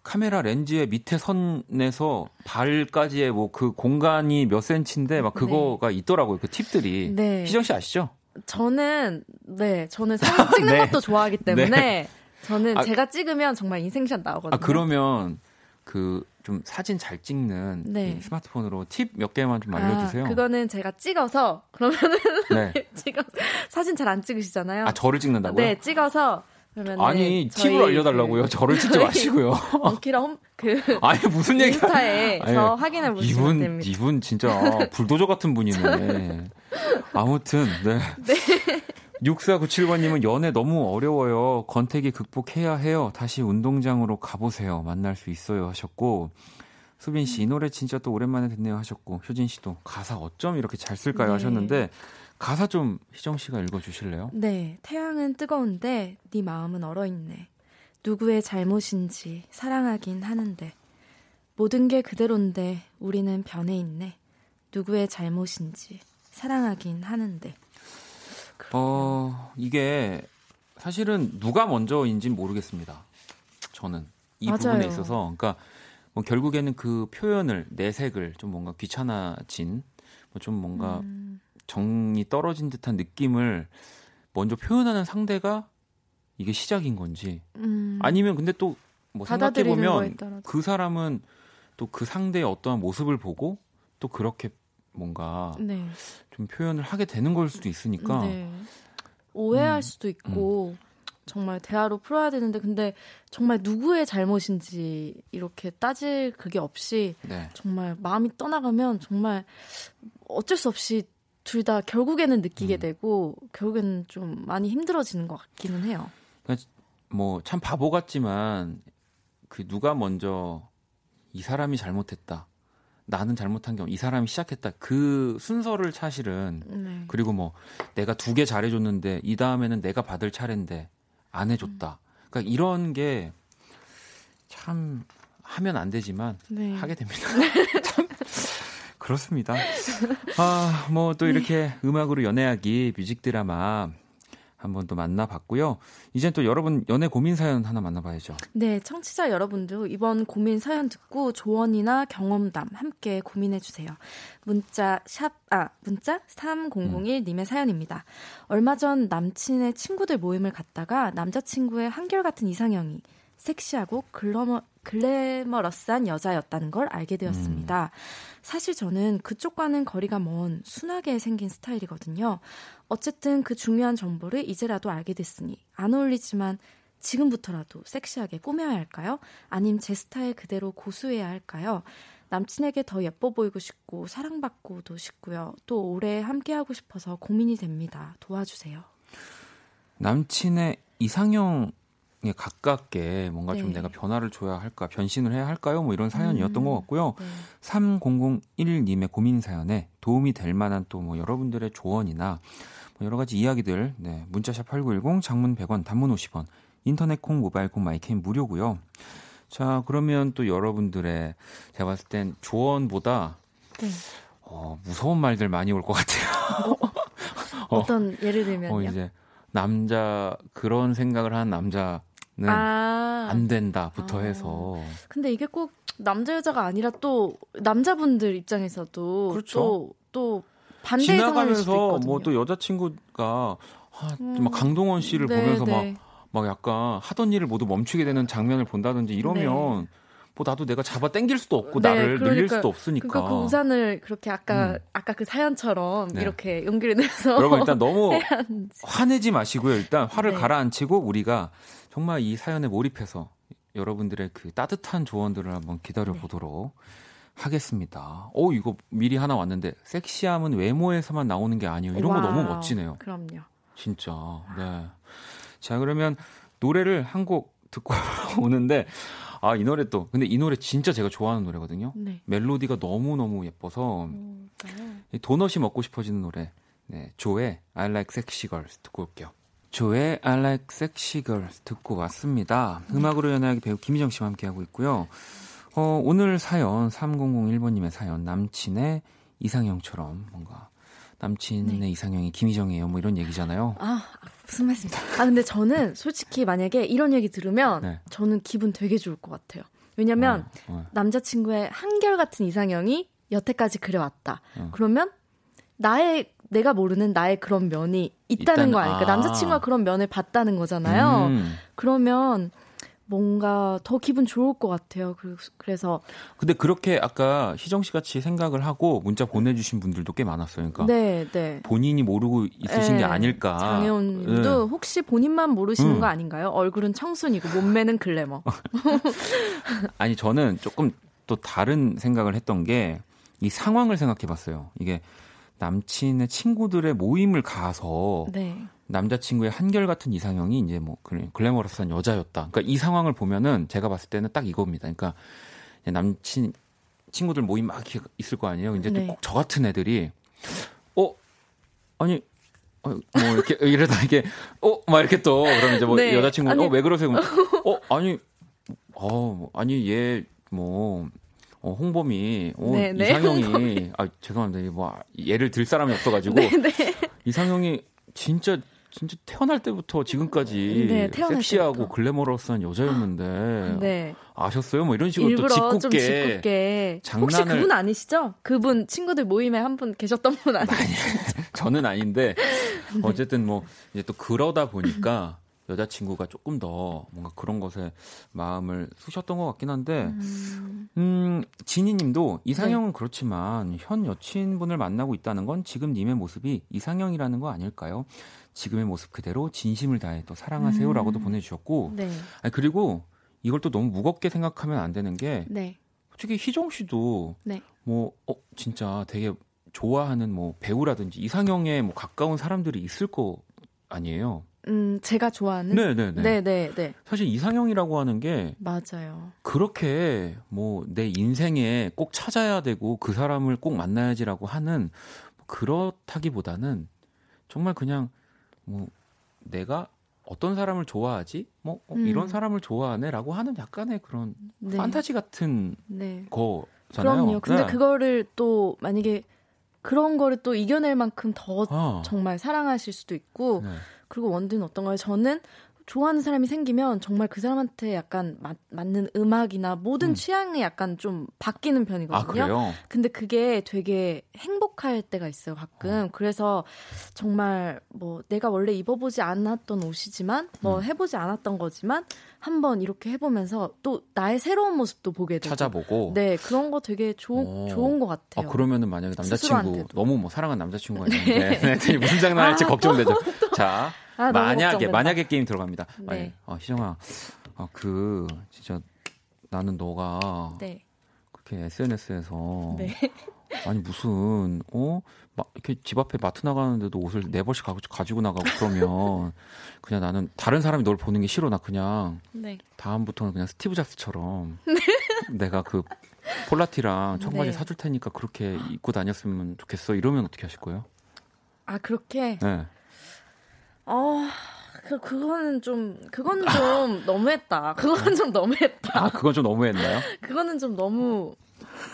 카메라 렌즈의 밑에 선에서 발까지의 뭐 그 공간이 몇 센치인데 막 그거가 네. 있더라고요. 그 팁들이. 네. 희정 씨 아시죠? 저는 네, 저는 사진 찍는 네. 것도 좋아하기 때문에 네. 저는 아, 제가 찍으면 정말 인생샷 나오거든요. 아 그러면 그 좀 사진 잘 찍는 네. 스마트폰으로 팁 몇 개만 좀 알려주세요. 아, 그거는 제가 찍어서 그러면은 네. 찍어 사진 잘 안 찍으시잖아요. 아 저를 찍는다고요? 네, 찍어서 아니 팁을 알려달라고요. 그, 저를 찍지 마시고요. 원키라 홈, 그 아니 무슨 얘기? 인스타에 저 확인해 보시면 이분, 됩니다. 이분 진짜 불도저 같은 분이네. 아무튼 네. 네. 6497번님은 연애 너무 어려워요. 권태기 극복해야 해요. 다시 운동장으로 가보세요. 만날 수 있어요. 하셨고 수빈 씨 이 노래 진짜 또 오랜만에 듣네요 하셨고 효진 씨도 가사 어쩜 이렇게 잘 쓸까요 네. 하셨는데 가사 좀 희정 씨가 읽어 주실래요? 네. 태양은 뜨거운데 네 마음은 얼어 있네. 누구의 잘못인지 사랑하긴 하는데 모든 게 그대로인데 우리는 변해 있네. 누구의 잘못인지 사랑하긴 하는데. 어, 이게 사실은 누가 먼저인지는 모르겠습니다. 저는 이 맞아요. 부분에 있어서 그러니까 뭐 결국에는 그 표현을 내색을 좀 뭔가 귀찮아진 뭐 좀 뭔가 음. 정이 떨어진 듯한 느낌을 먼저 표현하는 상대가 이게 시작인 건지 음. 아니면 근데 또 뭐 생각해 보면 그 사람은 또 그 상대의 어떠한 모습을 보고 또 그렇게 뭔가 네. 좀 표현을 하게 되는 걸 수도 있으니까 네. 오해할 음. 수도 있고 음. 정말 대화로 풀어야 되는데 근데 정말 누구의 잘못인지 이렇게 따질 그게 없이 네. 정말 마음이 떠나가면 정말 어쩔 수 없이 둘 다 결국에는 느끼게 음. 되고 결국에는 좀 많이 힘들어지는 것 같기는 해요. 그러니까 뭐참 바보 같지만 그 누가 먼저 이 사람이 잘못했다. 나는 잘못한 게이 사람이 시작했다. 그 순서를 사실은 네. 그리고 뭐 내가 두 개 잘해줬는데 이 다음에는 내가 받을 차례인데 안 해줬다. 음. 그러니까 이런 게 참 하면 안 되지만 네. 하게 됩니다. 참 그렇습니다. 아, 뭐 또 이렇게 네. 음악으로 연애하기 뮤직 드라마 한번 또 만나봤고요. 이제 또 여러분 연애 고민 사연 하나 만나봐야죠. 네, 청취자 여러분도 이번 고민 사연 듣고 조언이나 경험담 함께 고민해 주세요. 문자 샵 아, 문자 3001 님의 음. 사연입니다. 얼마 전 남친의 친구들 모임을 갔다가 남자친구의 한결같은 이상형이 섹시하고 글러머, 글래머러스한 여자였다는 걸 알게 되었습니다. 음. 사실 저는 그쪽과는 거리가 먼 순하게 생긴 스타일이거든요. 어쨌든 그 중요한 정보를 이제라도 알게 됐으니 안 어울리지만 지금부터라도 섹시하게 꾸며야 할까요? 아님 제 스타일 그대로 고수해야 할까요? 남친에게 더 예뻐 보이고 싶고 사랑받고도 싶고요. 또 오래 함께하고 싶어서 고민이 됩니다. 도와주세요. 남친의 이상형 에 가깝게 뭔가 네. 좀 내가 변화를 줘야 할까, 변신을 해야 할까요? 뭐 이런 사연이었던 음, 것 같고요. 네. 3001님의 고민 사연에 도움이 될 만한 또 뭐 여러분들의 조언이나 뭐 여러 가지 이야기들, 네, 문자샵 8910, 장문 100원, 단문 50원, 인터넷 콩, 모바일 콩, 마이캠 무료고요. 자, 그러면 또 여러분들의 제가 봤을 땐 조언보다 네. 어, 무서운 말들 많이 올 것 같아요. 어, 어떤 예를 들면요? 어, 이제 남자 그런 생각을 하는 남자 아. 안 된다부터 아. 해서. 근데 이게 꼭 남자 여자가 아니라 또 남자분들 입장에서도 그렇죠. 또, 또 반대의 지나가면서 뭐 또 여자친구가 아, 음. 막 강동원 씨를 네, 보면서 네. 막, 막 약간 하던 일을 모두 멈추게 되는 장면을 본다든지 이러면 네. 뭐 나도 내가 잡아 당길 수도 없고 네, 나를 그러니까, 늘릴 수도 없으니까. 그러니까 그 우산을 그렇게 아까 음. 아까 그 사연처럼 네. 이렇게 용기를 내서 여러분 일단 너무 화내지 마시고요. 일단 화를 네. 가라앉히고 우리가 정말 이 사연에 몰입해서 여러분들의 그 따뜻한 조언들을 한번 기다려 네. 보도록 하겠습니다. 오 이거 미리 하나 왔는데 섹시함은 외모에서만 나오는 게 아니에요. 이런 와우, 거 너무 멋지네요. 그럼요. 진짜. 네. 자, 그러면 노래를 한 곡 듣고 오는데 아, 이 노래 또 근데 이 노래 진짜 제가 좋아하는 노래거든요. 네. 멜로디가 너무 너무 예뻐서 음, 네. 도넛이 먹고 싶어지는 노래. 네, 조의 I Like Sexy Girls 듣고 올게요. 조의 I Like Sexy Girls 듣고 왔습니다. 네. 음악으로 연애하기 배우 김희정 씨와 함께하고 있고요. 어, 오늘 사연 3001번님의 사연 남친의 이상형처럼 뭔가 남친의 네. 이상형이 김희정이에요. 뭐 이런 얘기잖아요. 아, 무슨 말씀이세요? 아, 근데 저는 솔직히 만약에 이런 얘기 들으면 네. 저는 기분 되게 좋을 것 같아요. 왜냐면 어, 어. 남자친구의 한결같은 이상형이 여태까지 그래왔다. 어. 그러면 나의 내가 모르는 나의 그런 면이 있다는, 거 아닐까? 아. 남자친구가 그런 면을 봤다는 거잖아요. 음. 그러면 뭔가 더 기분 좋을 것 같아요. 그래서 근데 그렇게 아까 희정 씨 같이 생각을 하고 문자 보내주신 분들도 꽤 많았어요. 그러니까 네, 네. 본인이 모르고 있으신 네, 게 아닐까. 장혜원님도 네. 혹시 본인만 모르시는 음. 거 아닌가요? 얼굴은 청순이고 몸매는 글래머. 아니 저는 조금 또 다른 생각을 했던 게 이 상황을 생각해봤어요. 이게 남친의 친구들의 모임을 가서 네. 남자친구의 한결같은 이상형이 이제 뭐 글래머러스한 여자였다. 그러니까 이 상황을 보면은 제가 봤을 때는 딱 이겁니다. 그러니까 남친 친구들 모임 막 있을 거 아니에요. 이제 네. 꼭저 같은 애들이 어 아니 어, 뭐 이렇게 이러다 이게 어 막 이렇게 또 그러면 이제 뭐 네. 여자친구 어 왜 그러세요? 어 아니 어 아니 얘뭐 어, 홍범이, 어, 네, 네. 이상형이, 홍범이. 아, 죄송합니다. 뭐, 예를 들 사람이 없어가지고, 네, 네. 이상형이 진짜 진짜 태어날 때부터 지금까지 네, 섹시하고 때부터. 글래머러스한 여자였는데 네. 아셨어요? 뭐 이런 식으로 또 짓궂게, 짓궂게 장난을 혹시 그분 아니시죠? 그분 친구들 모임에 한 분 계셨던 분 아니에요? 저는 아닌데 네. 어쨌든 뭐 이제 또 그러다 보니까 여자친구가 조금 더 뭔가 그런 것에 마음을 쑤셨던 것 같긴 한데, 음, 음 지니님도 이상형은 네. 그렇지만 현 여친분을 만나고 있다는 건 지금 님의 모습이 이상형이라는 거 아닐까요? 지금의 모습 그대로 진심을 다해 또 사랑하세요라고도 음. 보내주셨고, 네. 아니, 그리고 이걸 또 너무 무겁게 생각하면 안 되는 게, 네. 솔직히 희정 씨도 네. 뭐, 어, 진짜 되게 좋아하는 뭐 배우라든지 이상형에 뭐 가까운 사람들이 있을 거 아니에요. 음, 제가 좋아하는? 네네네. 네네네. 사실 이상형이라고 하는 게. 맞아요. 그렇게 뭐 내 인생에 꼭 찾아야 되고 그 사람을 꼭 만나야지라고 하는 그렇다기보다는 정말 그냥 뭐 내가 어떤 사람을 좋아하지? 뭐 어, 음. 이런 사람을 좋아하네라고 하는 약간의 그런 네. 판타지 같은 네. 거잖아요. 그럼요. 근데 네. 그거를 또 만약에 그런 거를 또 이겨낼 만큼 더 어. 정말 사랑하실 수도 있고 네. 그리고 원두는 어떤가요? 저는 좋아하는 사람이 생기면 정말 그 사람한테 약간 맞, 맞는 음악이나 모든 음. 취향이 약간 좀 바뀌는 편이거든요. 아, 그래요? 근데 그게 되게 행복할 때가 있어요, 가끔. 어. 그래서 정말 뭐 내가 원래 입어보지 않았던 옷이지만 뭐 음. 해보지 않았던 거지만 한번 이렇게 해보면서 또 나의 새로운 모습도 보게 되고 찾아보고 네 그런 거 되게 좋은 좋은 것 같아요. 아, 그러면은 만약에 남자친구 너무 뭐 사랑하는 남자친구가 있는데 네. 네. 무슨 장난할지 아, 걱정되죠. 자 아, 만약에 만약에 게임 들어갑니다. 네. 어, 희정아, 아, 그 진짜 나는 너가 네. 그렇게 SNS에서 네. 아니 무슨 어막 이렇게 집 앞에 마트 나가는데도 옷을 네 벌씩 가 지고 나가고 그러면 그냥 나는 다른 사람이 널 보는 게 싫어 나 그냥 네. 다음부터는 그냥 스티브 잡스처럼 네. 내가 그 폴라티랑 청바지 네. 사줄 테니까 그렇게 입고 다녔으면 좋겠어 이러면 어떻게 하실 거예요? 아 그렇게 네. 어, 그, 그거는 좀, 그건 좀 너무했다. 그건 좀 너무했다. 아, 그건 좀 너무했나요? 그거는 좀 너무,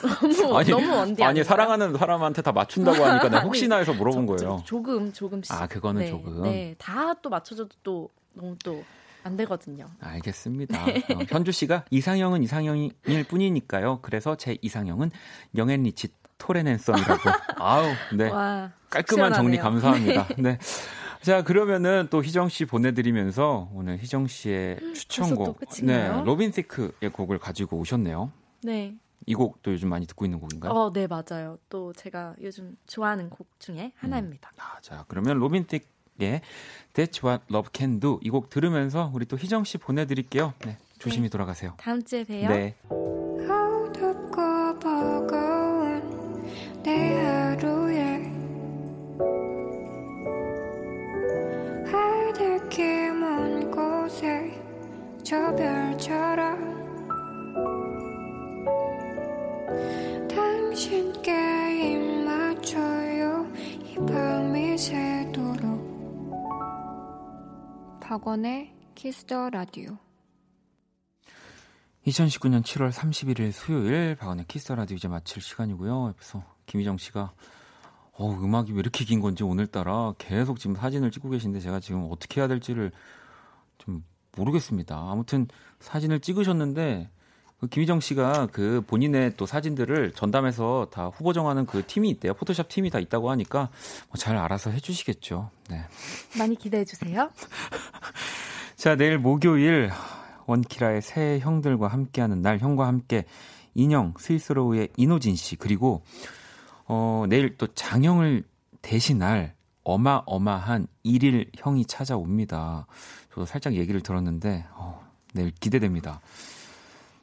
너무, 아니, 너무 원디 아니, 사랑하는 사람한테 다 맞춘다고 하니까 내가 혹시나 해서 물어본 저, 거예요. 조금, 조금씩. 아, 그거는 네, 조금. 네, 다 또 맞춰줘도 또, 너무 또, 안 되거든요. 알겠습니다. 네. 어, 현주 씨가 이상형은 이상형일 뿐이니까요. 그래서 제 이상형은 영앤 리치 토레넨썸이라고. 아우, 네. 와, 깔끔한 시원하네요. 정리 감사합니다. 네. 네. 자, 그러면은 또 희정 씨 보내드리면서 오늘 희정 씨의 음, 추천곡, 네, 로빈 시크의 곡을 가지고 오셨네요. 네. 이 곡도 요즘 많이 듣고 있는 곡인가요? 어, 네, 맞아요. 또 제가 요즘 좋아하는 곡 중에 하나입니다. 음. 아, 자, 그러면 로빈 시크의 That's What Love Can Do 이 곡 들으면서 우리 또 희정 씨 보내드릴게요. 네, 조심히 네. 돌아가세요. 다음 주에 봬요. 네. 저 별처럼 당신께 입 맞춰요. 이 밤이 새도록. 박원의 Kiss the Radio 2019년 7월 31일 수요일 박원의 Kiss the Radio 이제 마칠 시간이고요. 옆에서 김희정 씨가 어, 음악이 왜 이렇게 긴 건지 오늘따라 계속 지금 사진을 찍고 계신데 제가 지금 어떻게 해야 될지를 좀 모르겠습니다. 아무튼 사진을 찍으셨는데 그 김희정 씨가 그 본인의 또 사진들을 전담해서 다 후보 정하는 그 팀이 있대요. 포토샵 팀이 다 있다고 하니까 뭐 잘 알아서 해주시겠죠. 네. 많이 기대해 주세요. 자, 내일 목요일 원키라의 새 형들과 함께하는 날, 형과 함께 인형 스위스로우의 이노진 씨 그리고 어, 내일 또 장형을 대신할 어마어마한 일일 형이 찾아옵니다. 저도 살짝 얘기를 들었는데 어, 내일 기대됩니다.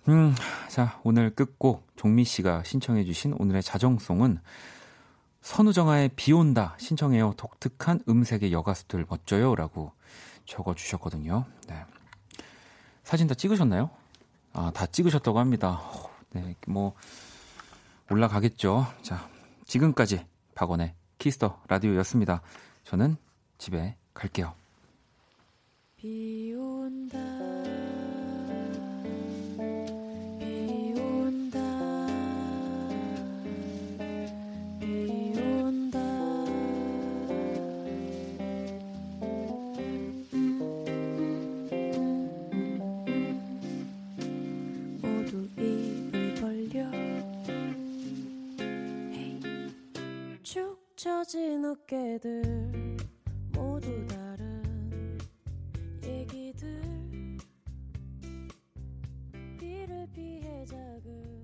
음, 자, 오늘 끝곡 종미 씨가 신청해 주신 오늘의 자정송은 선우정아의 비 온다 신청해요. 독특한 음색의 여가수들 멋져요. 라고 적어 주셨거든요. 네. 사진 다 찍으셨나요? 아, 다 찍으셨다고 합니다. 네, 뭐, 올라가겠죠. 자, 지금까지 박원의 키스터 라디오였습니다. 저는 집에 갈게요. 펼쳐진 어깨들 모두 다른 얘기들. 비를 피해 작은